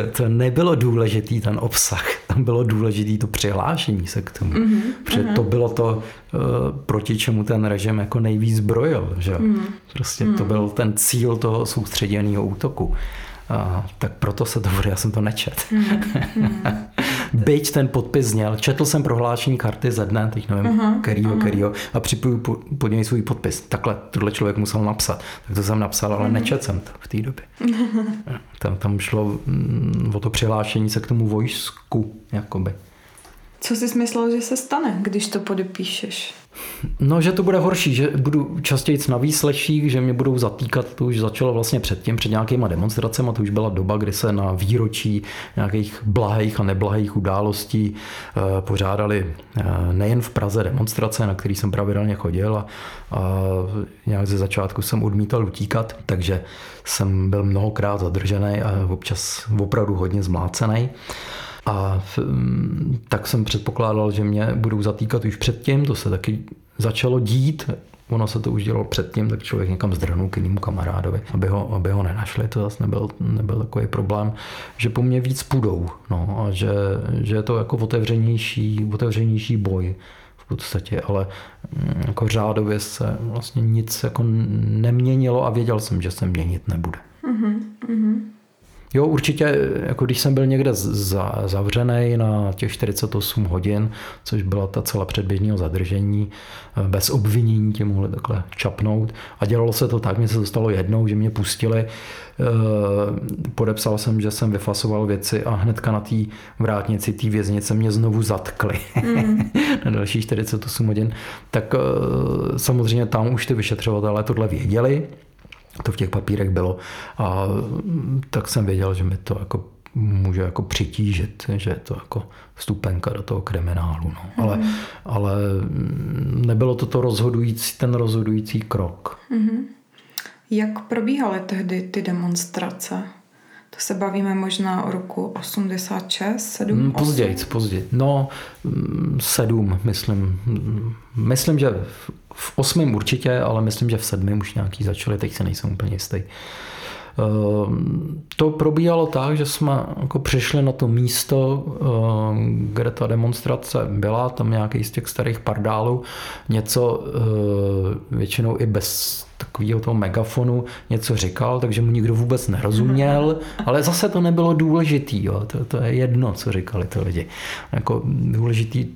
to, to nebylo důležitý ten obsah, tam bylo důležitý to přihlášení se k tomu. Mm-hmm. Protože to bylo to, uh, proti čemu ten režim jako nejvíc brojil. Že? Mm-hmm. Prostě mm-hmm. to byl ten cíl toho soustředěného útoku. A, tak proto se to já jsem to nečet. Mm-hmm. Byť ten podpis zněl, četl jsem prohlášení karty ze dne, teď nevím, uh-huh, kterýho, uh-huh. kterýho, a připoju pod něj svůj podpis. Takhle tohle člověk musel napsat. Tak to jsem napsal, ale uh-huh. nečetl jsem to v té době. tam, tam šlo mm, o to přihlášení se k tomu vojsku, jakoby. Co jsi myslel, že se stane, když to podepíšeš? No, že to bude horší, že budu častěji na výsleších, že mě budou zatýkat, to už začalo vlastně předtím, před nějakýma demonstracemi, to už byla doba, kdy se na výročí nějakých blahých a neblahých událostí eh, pořádali eh, nejen v Praze demonstrace, na který jsem pravidelně chodil a, a nějak ze začátku jsem odmítal utíkat, takže jsem byl mnohokrát zadržený a občas opravdu hodně zmlácený. A mm, tak jsem předpokládal, že mě budou zatýkat už předtím, to se taky začalo dít, ono se to už dělalo předtím, tak člověk někam zdrhnul k jinému kamarádovi, aby ho, aby ho nenašli, to zase nebyl, nebyl takový problém, že po mně víc půjdou, no, a že, že je to jako otevřenější, otevřenější boj v podstatě, ale mm, jako řádově se vlastně nic jako neměnilo a věděl jsem, že se měnit nebude. Mm-hmm. Jo, určitě, jako když jsem byl někde za, zavřený na těch 48 hodin, což byla ta celá předběžného zadržení, eh, bez obvinění tě mohli takhle čapnout. A dělalo se to tak, mně se to stalo jednou, že mě pustili, eh, podepsal jsem, že jsem vyfasoval věci a hnedka na té vrátnici té věznice mě znovu zatkli mm. na další 48 hodin. Tak eh, samozřejmě tam už ty vyšetřovatelé tohle věděli, to v těch papírech bylo. A tak jsem věděl, že mi to jako může jako přitížit, že je to jako vstupenka do toho kriminálu. No. Mm. Ale, mhm. ale nebylo to, to rozhodující, ten rozhodující krok. Mm. Jak probíhaly tehdy ty demonstrace? To se bavíme možná o roku 86, 7, mm, Později, později. No, mm, sedm, myslím. Myslím, že v osmém určitě, ale myslím, že v sedmém už nějaký začaly, teď se nejsem úplně jistý. Ehm, to probíhalo tak, že jsme jako přišli na to místo, ehm, kde ta demonstrace byla, tam nějaký z těch starých pardálů, něco eh, většinou i bez takového toho megafonu něco říkal, takže mu nikdo vůbec nerozuměl, ale zase to nebylo důležitý, jo. To, to je jedno, co říkali ty lidi. Jako důležitý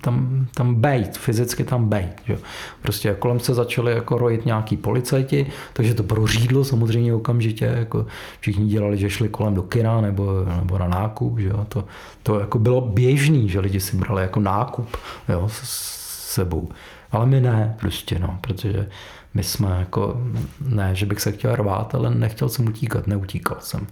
tam, tam bejt, fyzicky tam bejt. Jo. Prostě kolem se začali jako rojit nějaký policajti, takže to prořídlo samozřejmě okamžitě, jako všichni dělali, že šli kolem do kina nebo, nebo na nákup, jo. To, to jako bylo běžný, že lidi si brali jako nákup jo, s sebou. Ale my ne, prostě, no, protože my jsme jako, ne, že bych se chtěl rvát, ale nechtěl jsem utíkat, neutíkal jsem.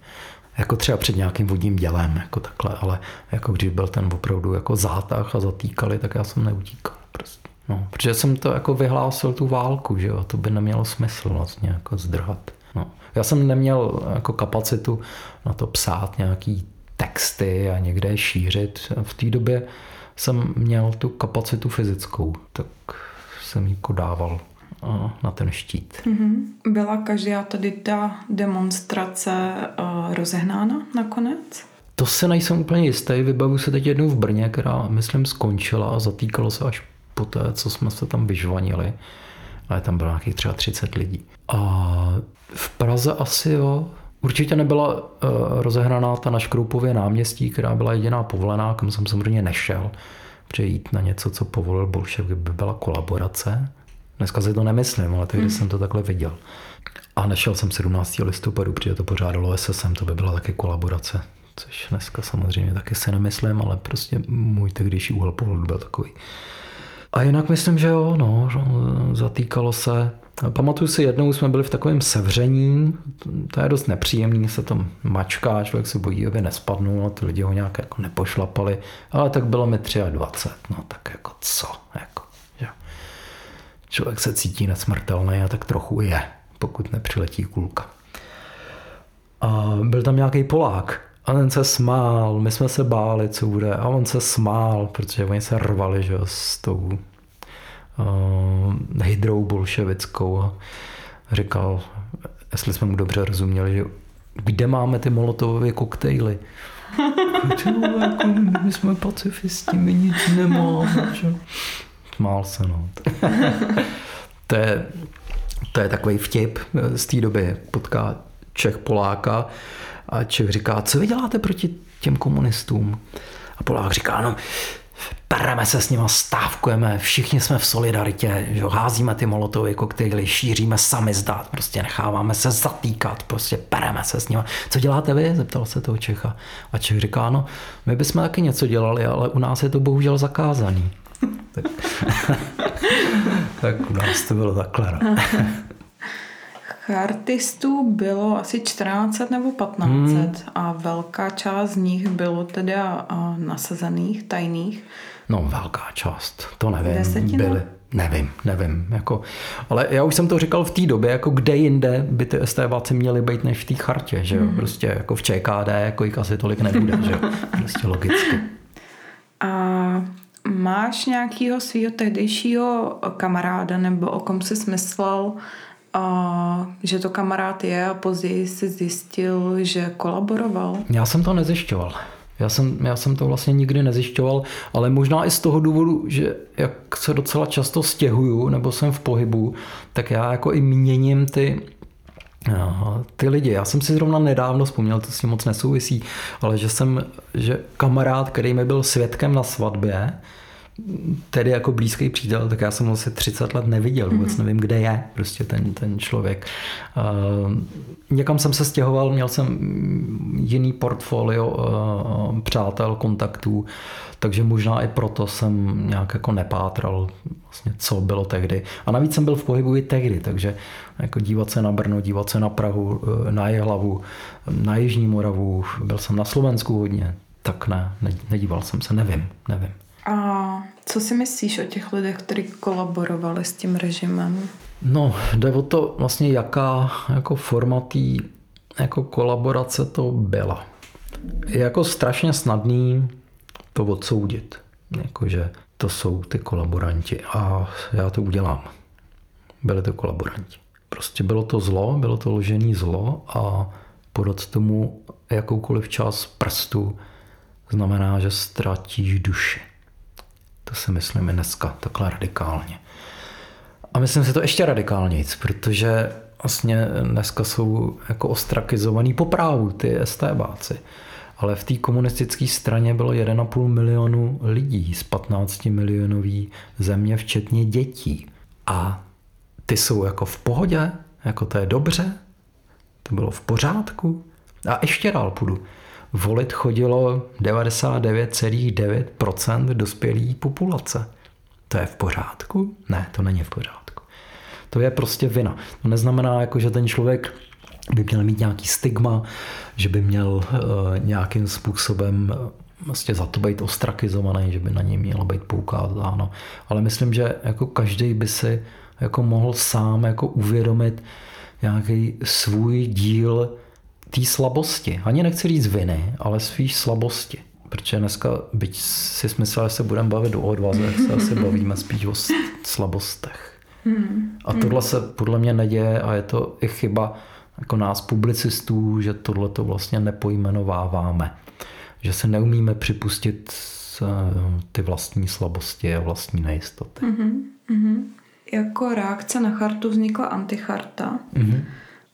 Jako třeba před nějakým vodním dělem, jako takhle, ale jako když byl ten opravdu jako zátah a zatýkali, tak já jsem neutíkal prostě. No, protože jsem to jako vyhlásil tu válku, že jo, to by nemělo smysl vlastně jako zdrhat. No. Já jsem neměl jako kapacitu na to psát nějaký texty a někde šířit. V té době jsem měl tu kapacitu fyzickou, tak jsem ji jako dával na ten štít. Mm-hmm. Byla každá tady ta demonstrace uh, rozehnána nakonec? To se nejsem úplně jistý. Vybavu se teď jednou v Brně, která, myslím, skončila a zatýkalo se až po té, co jsme se tam vyžvanili. Ale tam bylo nějakých třeba 30 lidí. A v Praze asi jo, Určitě nebyla uh, rozehraná ta na Škroupově náměstí, která byla jediná povolená, kam jsem samozřejmě nešel. Přejít na něco, co povolil Bolševik, by byla kolaborace. Dneska si to nemyslím, ale tehdy hmm. jsem to takhle viděl. A nešel jsem 17. listopadu, protože to pořádalo SSM, to by byla taky kolaborace. což dneska samozřejmě taky si nemyslím, ale prostě můj tehdejší úhel pohledu byl takový. A jinak myslím, že jo, no, zatýkalo se. Pamatuju si, jednou jsme byli v takovém sevření, to je dost nepříjemný, se tam mačká, člověk se bojí, aby nespadnul, a ty lidi ho nějak jako nepošlapali, ale tak bylo mi 23, no tak jako co, jako, že? Člověk se cítí nesmrtelný a tak trochu je, pokud nepřiletí kulka. A byl tam nějaký Polák, a ten se smál, my jsme se báli, co bude. A on se smál, protože oni se rvali že, s tou hydrou bolševickou. A říkal, jestli jsme mu dobře rozuměli, že kde máme ty molotovové koktejly. jako, my jsme pacifisti, my nic nemáme. Že? Smál se, no. to, je, to je takový vtip z té doby. Potká Čech Poláka a Čech říká, co vy děláte proti těm komunistům? A Polák říká, no, pereme se s nima, stávkujeme, všichni jsme v solidaritě, že házíme ty molotovy koktejly, šíříme sami zdát, prostě necháváme se zatýkat, prostě pereme se s nima. Co děláte vy? Zeptal se toho Čecha. A Čech říká, no, my bychom taky něco dělali, ale u nás je to bohužel zakázaný. tak, tak u nás to bylo takhle. No. Chartistů bylo asi 14 nebo 1500 hmm. a velká část z nich bylo teda nasazených, tajných. No velká část, to nevím. Desetina? Byly. Nevím, nevím. Jako, ale já už jsem to říkal v té době, jako kde jinde by ty STBáci měly být než v té chartě, že jo? Hmm. Prostě jako v ČKD, jako jich asi tolik nebude, že jo? Prostě logicky. A máš nějakého svého tehdejšího kamaráda nebo o kom jsi smyslel, a že to kamarád je a později si zjistil, že kolaboroval? Já jsem to nezjišťoval. Já jsem, já jsem to vlastně nikdy nezjišťoval, ale možná i z toho důvodu, že jak se docela často stěhuju nebo jsem v pohybu, tak já jako i měním ty, ty lidi. Já jsem si zrovna nedávno vzpomněl, to s tím moc nesouvisí, ale že jsem, že kamarád, který mi byl svědkem na svatbě, tedy jako blízký přítel, tak já jsem ho asi 30 let neviděl, vůbec mm-hmm. nevím, kde je prostě ten, ten člověk. Uh, někam jsem se stěhoval, měl jsem jiný portfolio uh, přátel, kontaktů, takže možná i proto jsem nějak jako nepátral vlastně, co bylo tehdy. A navíc jsem byl v pohybu i tehdy, takže jako dívat se na Brno, dívat se na Prahu, na Jihlavu, na Jižní Moravu, byl jsem na Slovensku hodně, tak ne, nedíval jsem se, nevím, nevím. A co si myslíš o těch lidech, kteří kolaborovali s tím režimem? No, jde o to vlastně, jaká jako forma tý, jako kolaborace to byla. Je jako strašně snadný to odsoudit. Jakože to jsou ty kolaboranti a já to udělám. Byli to kolaboranti. Prostě bylo to zlo, bylo to ložený zlo a podat tomu jakoukoliv čas prstu znamená, že ztratíš duši. To si myslím je dneska takhle radikálně. A myslím si to ještě radikálněji, protože vlastně dneska jsou jako ostrakizovaný po právu ty STBáci. Ale v té komunistické straně bylo 1,5 milionu lidí z 15 milionový země, včetně dětí. A ty jsou jako v pohodě, jako to je dobře, to bylo v pořádku. A ještě dál půjdu volit chodilo 99,9% dospělé populace. To je v pořádku? Ne, to není v pořádku. To je prostě vina. To neznamená, jako, že ten člověk by měl mít nějaký stigma, že by měl uh, nějakým způsobem vlastně za to být ostrakizovaný, že by na něj mělo být poukázáno. Ale myslím, že jako každý by si jako mohl sám jako uvědomit nějaký svůj díl té slabosti. Ani nechci říct viny, ale svých slabosti. Protože dneska, byť si myslel, že se budeme bavit o odvaze, se asi bavíme spíš o slabostech. Hmm. A tohle se podle mě neděje a je to i chyba jako nás publicistů, že tohle to vlastně nepojmenováváme. Že se neumíme připustit eh, ty vlastní slabosti a vlastní nejistoty. Mm-hmm. Jako reakce na chartu vznikla anticharta. Mm-hmm.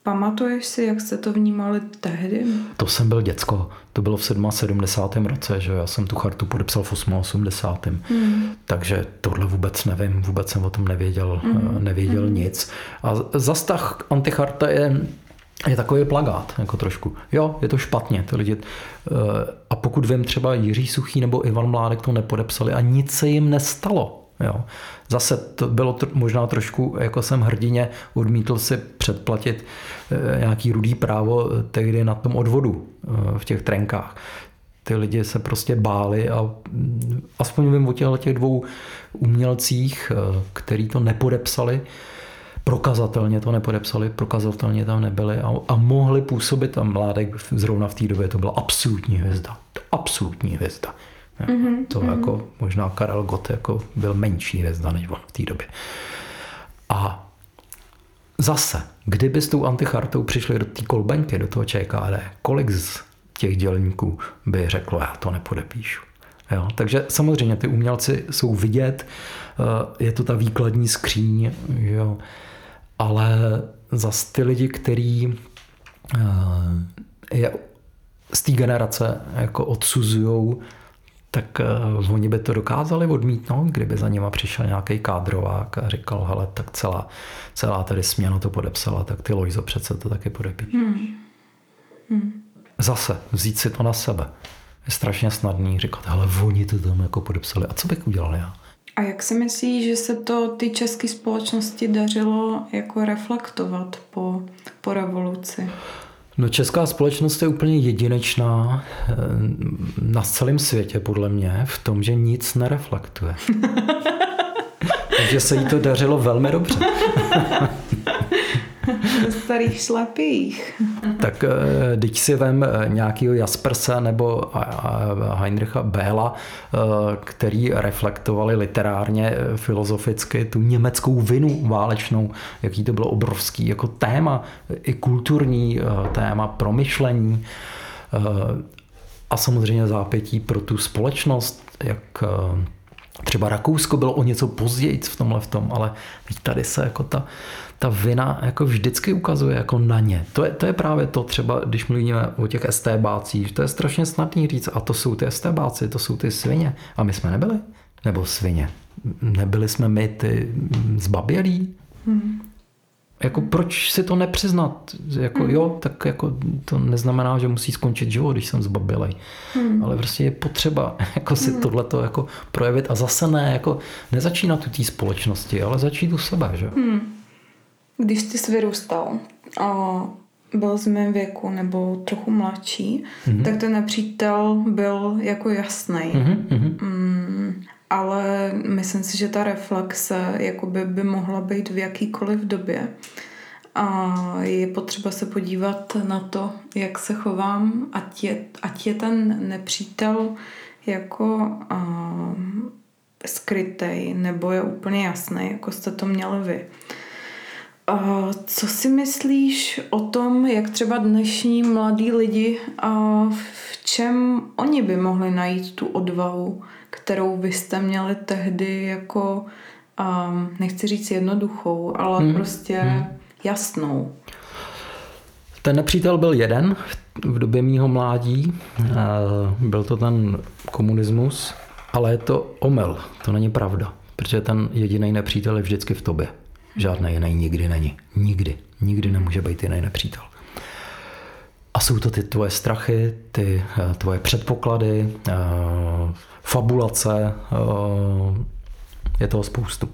Pamatuješ si, jak jste to vnímali tehdy? To jsem byl děcko. To bylo v 77. roce, že já jsem tu chartu podepsal v 88. Hmm. Takže tohle vůbec nevím, vůbec jsem o tom nevěděl, hmm. nevěděl hmm. nic. A zas tak anticharta je je takový plagát, jako trošku. Jo, je to špatně, ty lidi. A pokud vím, třeba Jiří Suchý nebo Ivan Mládek to nepodepsali a nic se jim nestalo. Jo. Zase to bylo tr- možná trošku, jako jsem hrdině, odmítl si předplatit e, nějaký rudý právo tehdy na tom odvodu e, v těch trenkách. Ty lidi se prostě báli a mm, aspoň vím o těch, těch dvou umělcích, e, který to nepodepsali, prokazatelně to nepodepsali, prokazatelně tam nebyli a, a mohli působit a Mládek zrovna v té době to byla absolutní hvězda. Absolutní hvězda. Mm-hmm, to mm-hmm. jako možná Karel Gott jako byl menší hvězda než on v té době. A zase, kdyby s tou antichartou přišli do té kolbenky, do toho ČKD, kolik z těch dělníků by řeklo, já to nepodepíšu. Jo? Takže samozřejmě ty umělci jsou vidět, eh, je to ta výkladní skříň, jo? ale zase ty lidi, který eh, je z té generace jako odsuzují tak uh, oni by to dokázali odmítnout, kdyby za nima přišel nějaký kádrovák a říkal, hele, tak celá, celá tady směna to podepsala, tak ty Lojzo přece to taky podepíš. Hmm. Hmm. Zase, vzít si to na sebe. Je strašně snadný říkat, hele, oni to tam jako podepsali. A co bych udělal já? A jak si myslíš, že se to ty české společnosti dařilo jako reflektovat po, po revoluci? No česká společnost je úplně jedinečná eh, na celém světě, podle mě, v tom, že nic nereflektuje. Takže se jí to dařilo velmi dobře. Ve starých šlapích. tak eh, teď si vem eh, nějakého Jasperse nebo Heinricha Béla, eh, který reflektovali literárně, filozoficky tu německou vinu válečnou, jaký to bylo obrovský jako téma, i kulturní téma, promyšlení a samozřejmě zápětí pro tu společnost, jak třeba Rakousko bylo o něco později v tomhle v tom, ale tady se jako ta ta vina jako vždycky ukazuje jako na ně. To je, to je právě to třeba, když mluvíme o těch STBácích, to je strašně snadný říct a to jsou ty STBáci, to jsou ty svině. A my jsme nebyli? Nebo svině? Nebyli jsme my ty zbabělí? Hmm. Jako proč si to nepřiznat? Jako hmm. jo, tak jako to neznamená, že musí skončit život, když jsem zbabělej. Hmm. Ale prostě je potřeba jako si hmm. tohleto jako projevit a zase ne, jako nezačínat u té společnosti, ale začít u sebe, že? Hmm. Když jsi vyrůstal a byl z mém věku nebo trochu mladší, mm-hmm. tak ten nepřítel byl jako jasný. Mm-hmm. Mm, ale myslím si, že ta reflexe jakoby by mohla být v jakýkoliv době. A je potřeba se podívat na to, jak se chovám, ať je, ať je ten nepřítel jako uh, skrytej, nebo je úplně jasný, jako jste to měli vy. A co si myslíš o tom, jak třeba dnešní mladí lidi, a v čem oni by mohli najít tu odvahu, kterou vy jste měli tehdy jako, um, nechci říct jednoduchou, ale hmm. prostě hmm. jasnou? Ten nepřítel byl jeden v době mýho mládí. Byl to ten komunismus, ale je to omyl, to není pravda, protože ten jediný nepřítel je vždycky v tobě. Žádný jiný nikdy není. Nikdy. Nikdy nemůže být jiný nepřítel. A jsou to ty tvoje strachy, ty eh, tvoje předpoklady, eh, fabulace, eh, je toho spoustu.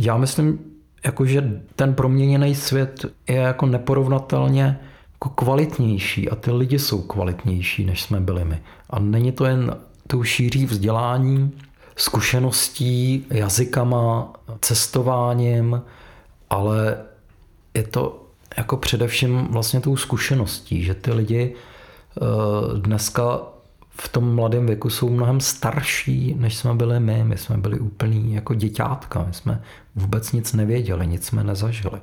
Já myslím, jako, že ten proměněný svět je jako neporovnatelně jako kvalitnější a ty lidi jsou kvalitnější, než jsme byli my. A není to jen tou šíří vzdělání, zkušeností, jazykama, cestováním, ale je to jako především vlastně tou zkušeností, že ty lidi eh, dneska v tom mladém věku jsou mnohem starší, než jsme byli my. My jsme byli úplný jako děťátka, my jsme vůbec nic nevěděli, nic jsme nezažili.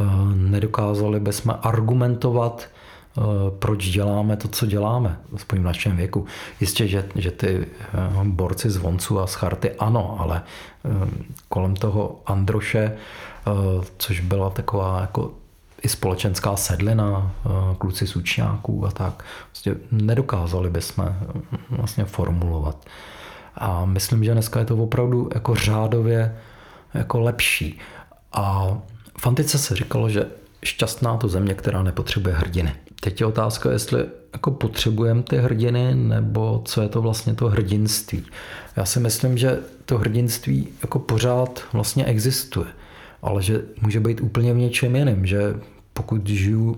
Eh, nedokázali bychom argumentovat proč děláme to, co děláme, aspoň v našem věku. Jistě, že, že ty eh, borci z Voncu a z Charty ano, ale eh, kolem toho Androše, což byla taková jako i společenská sedlina, kluci z učňáků a tak, vlastně nedokázali bychom vlastně formulovat. A myslím, že dneska je to opravdu jako řádově jako lepší. A v antice se říkalo, že šťastná to země, která nepotřebuje hrdiny. Teď je otázka, jestli jako potřebujeme ty hrdiny, nebo co je to vlastně to hrdinství. Já si myslím, že to hrdinství jako pořád vlastně existuje, ale že může být úplně v něčem jiném, že pokud žiju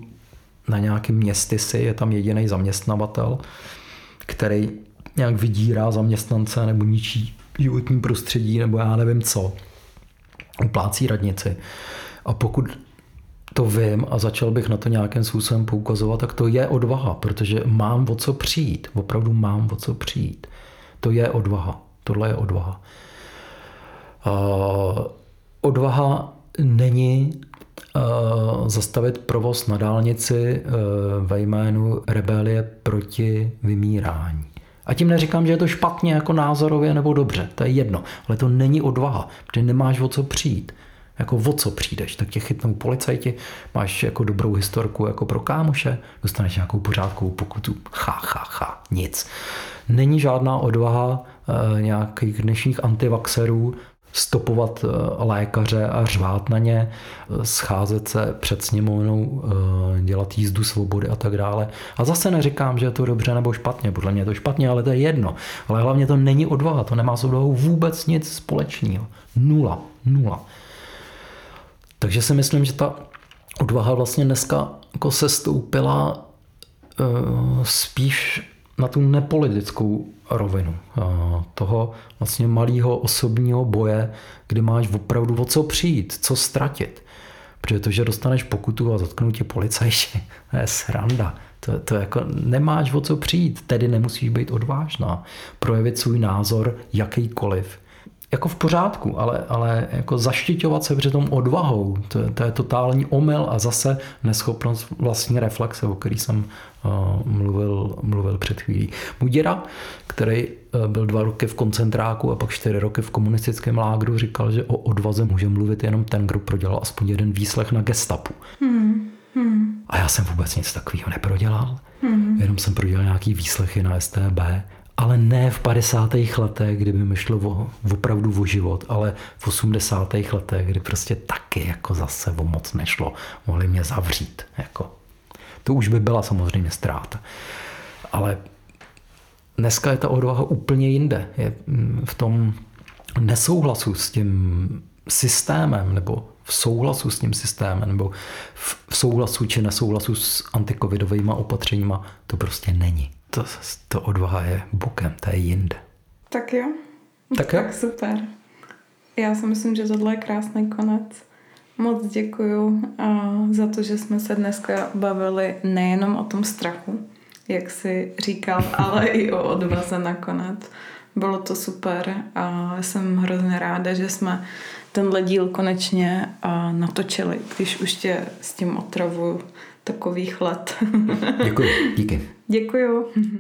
na nějakém městě si, je tam jediný zaměstnavatel, který nějak vydírá zaměstnance nebo ničí životní prostředí nebo já nevím co, uplácí radnici. A pokud to vím a začal bych na to nějakým způsobem poukazovat, tak to je odvaha, protože mám o co přijít. Opravdu mám o co přijít. To je odvaha. Tohle je odvaha. Uh, odvaha není uh, zastavit provoz na dálnici uh, ve jménu rebelie proti vymírání. A tím neříkám, že je to špatně jako názorově nebo dobře, to je jedno, ale to není odvaha, protože nemáš o co přijít. Jako o co přijdeš, tak tě chytnou policajti, máš jako dobrou historku jako pro kámoše, dostaneš nějakou pořádkovou pokutu, ha, ha, ha, nic. Není žádná odvaha e, nějakých dnešních antivaxerů stopovat eh, lékaře a řvát na ně, eh, scházet se před sněmovnou, dělat jízdu svobody a tak dále. A zase neříkám, že je to dobře nebo špatně, podle mě je to špatně, ale to je jedno. Ale hlavně to není odvaha, to nemá s odvahou vůbec nic společného. Nula, nula. Takže si myslím, že ta odvaha vlastně dneska jako se stoupila spíš na tu nepolitickou rovinu toho vlastně malého osobního boje, kdy máš opravdu o co přijít, co ztratit. Protože to, že dostaneš pokutu a zatknou tě policajti, to je sranda. To, to jako nemáš o co přijít, tedy nemusíš být odvážná. Projevit svůj názor jakýkoliv jako v pořádku, ale, ale jako zaštiťovat se přitom odvahou, to, to je totální omyl a zase neschopnost vlastní reflexe, o který jsem uh, mluvil, mluvil před chvílí. Můj děda, který uh, byl dva roky v koncentráku a pak čtyři roky v komunistickém lágru, říkal, že o odvaze může mluvit jenom ten, kdo prodělal aspoň jeden výslech na gestapu. Hmm. Hmm. A já jsem vůbec nic takového neprodělal. Hmm. Jenom jsem prodělal nějaký výslechy na STB ale ne v 50. letech, kdyby mi šlo o, opravdu o život, ale v 80. letech, kdy prostě taky jako zase o moc nešlo. Mohli mě zavřít. Jako. To už by byla samozřejmě ztráta. Ale dneska je ta odvaha úplně jinde. Je mm, v tom nesouhlasu s tím systémem nebo v souhlasu s tím systémem nebo v souhlasu či nesouhlasu s antikovidovými opatřeníma to prostě není to, to odvaha je bokem, to je jinde. Tak jo. Tak, jo. tak super. Já si myslím, že tohle je krásný konec. Moc děkuju za to, že jsme se dneska bavili nejenom o tom strachu, jak si říkal, ale i o odvaze nakonec. Bylo to super a jsem hrozně ráda, že jsme tenhle díl konečně natočili, když už tě s tím otravuju takových let. Děkuji, díky. Děkuju.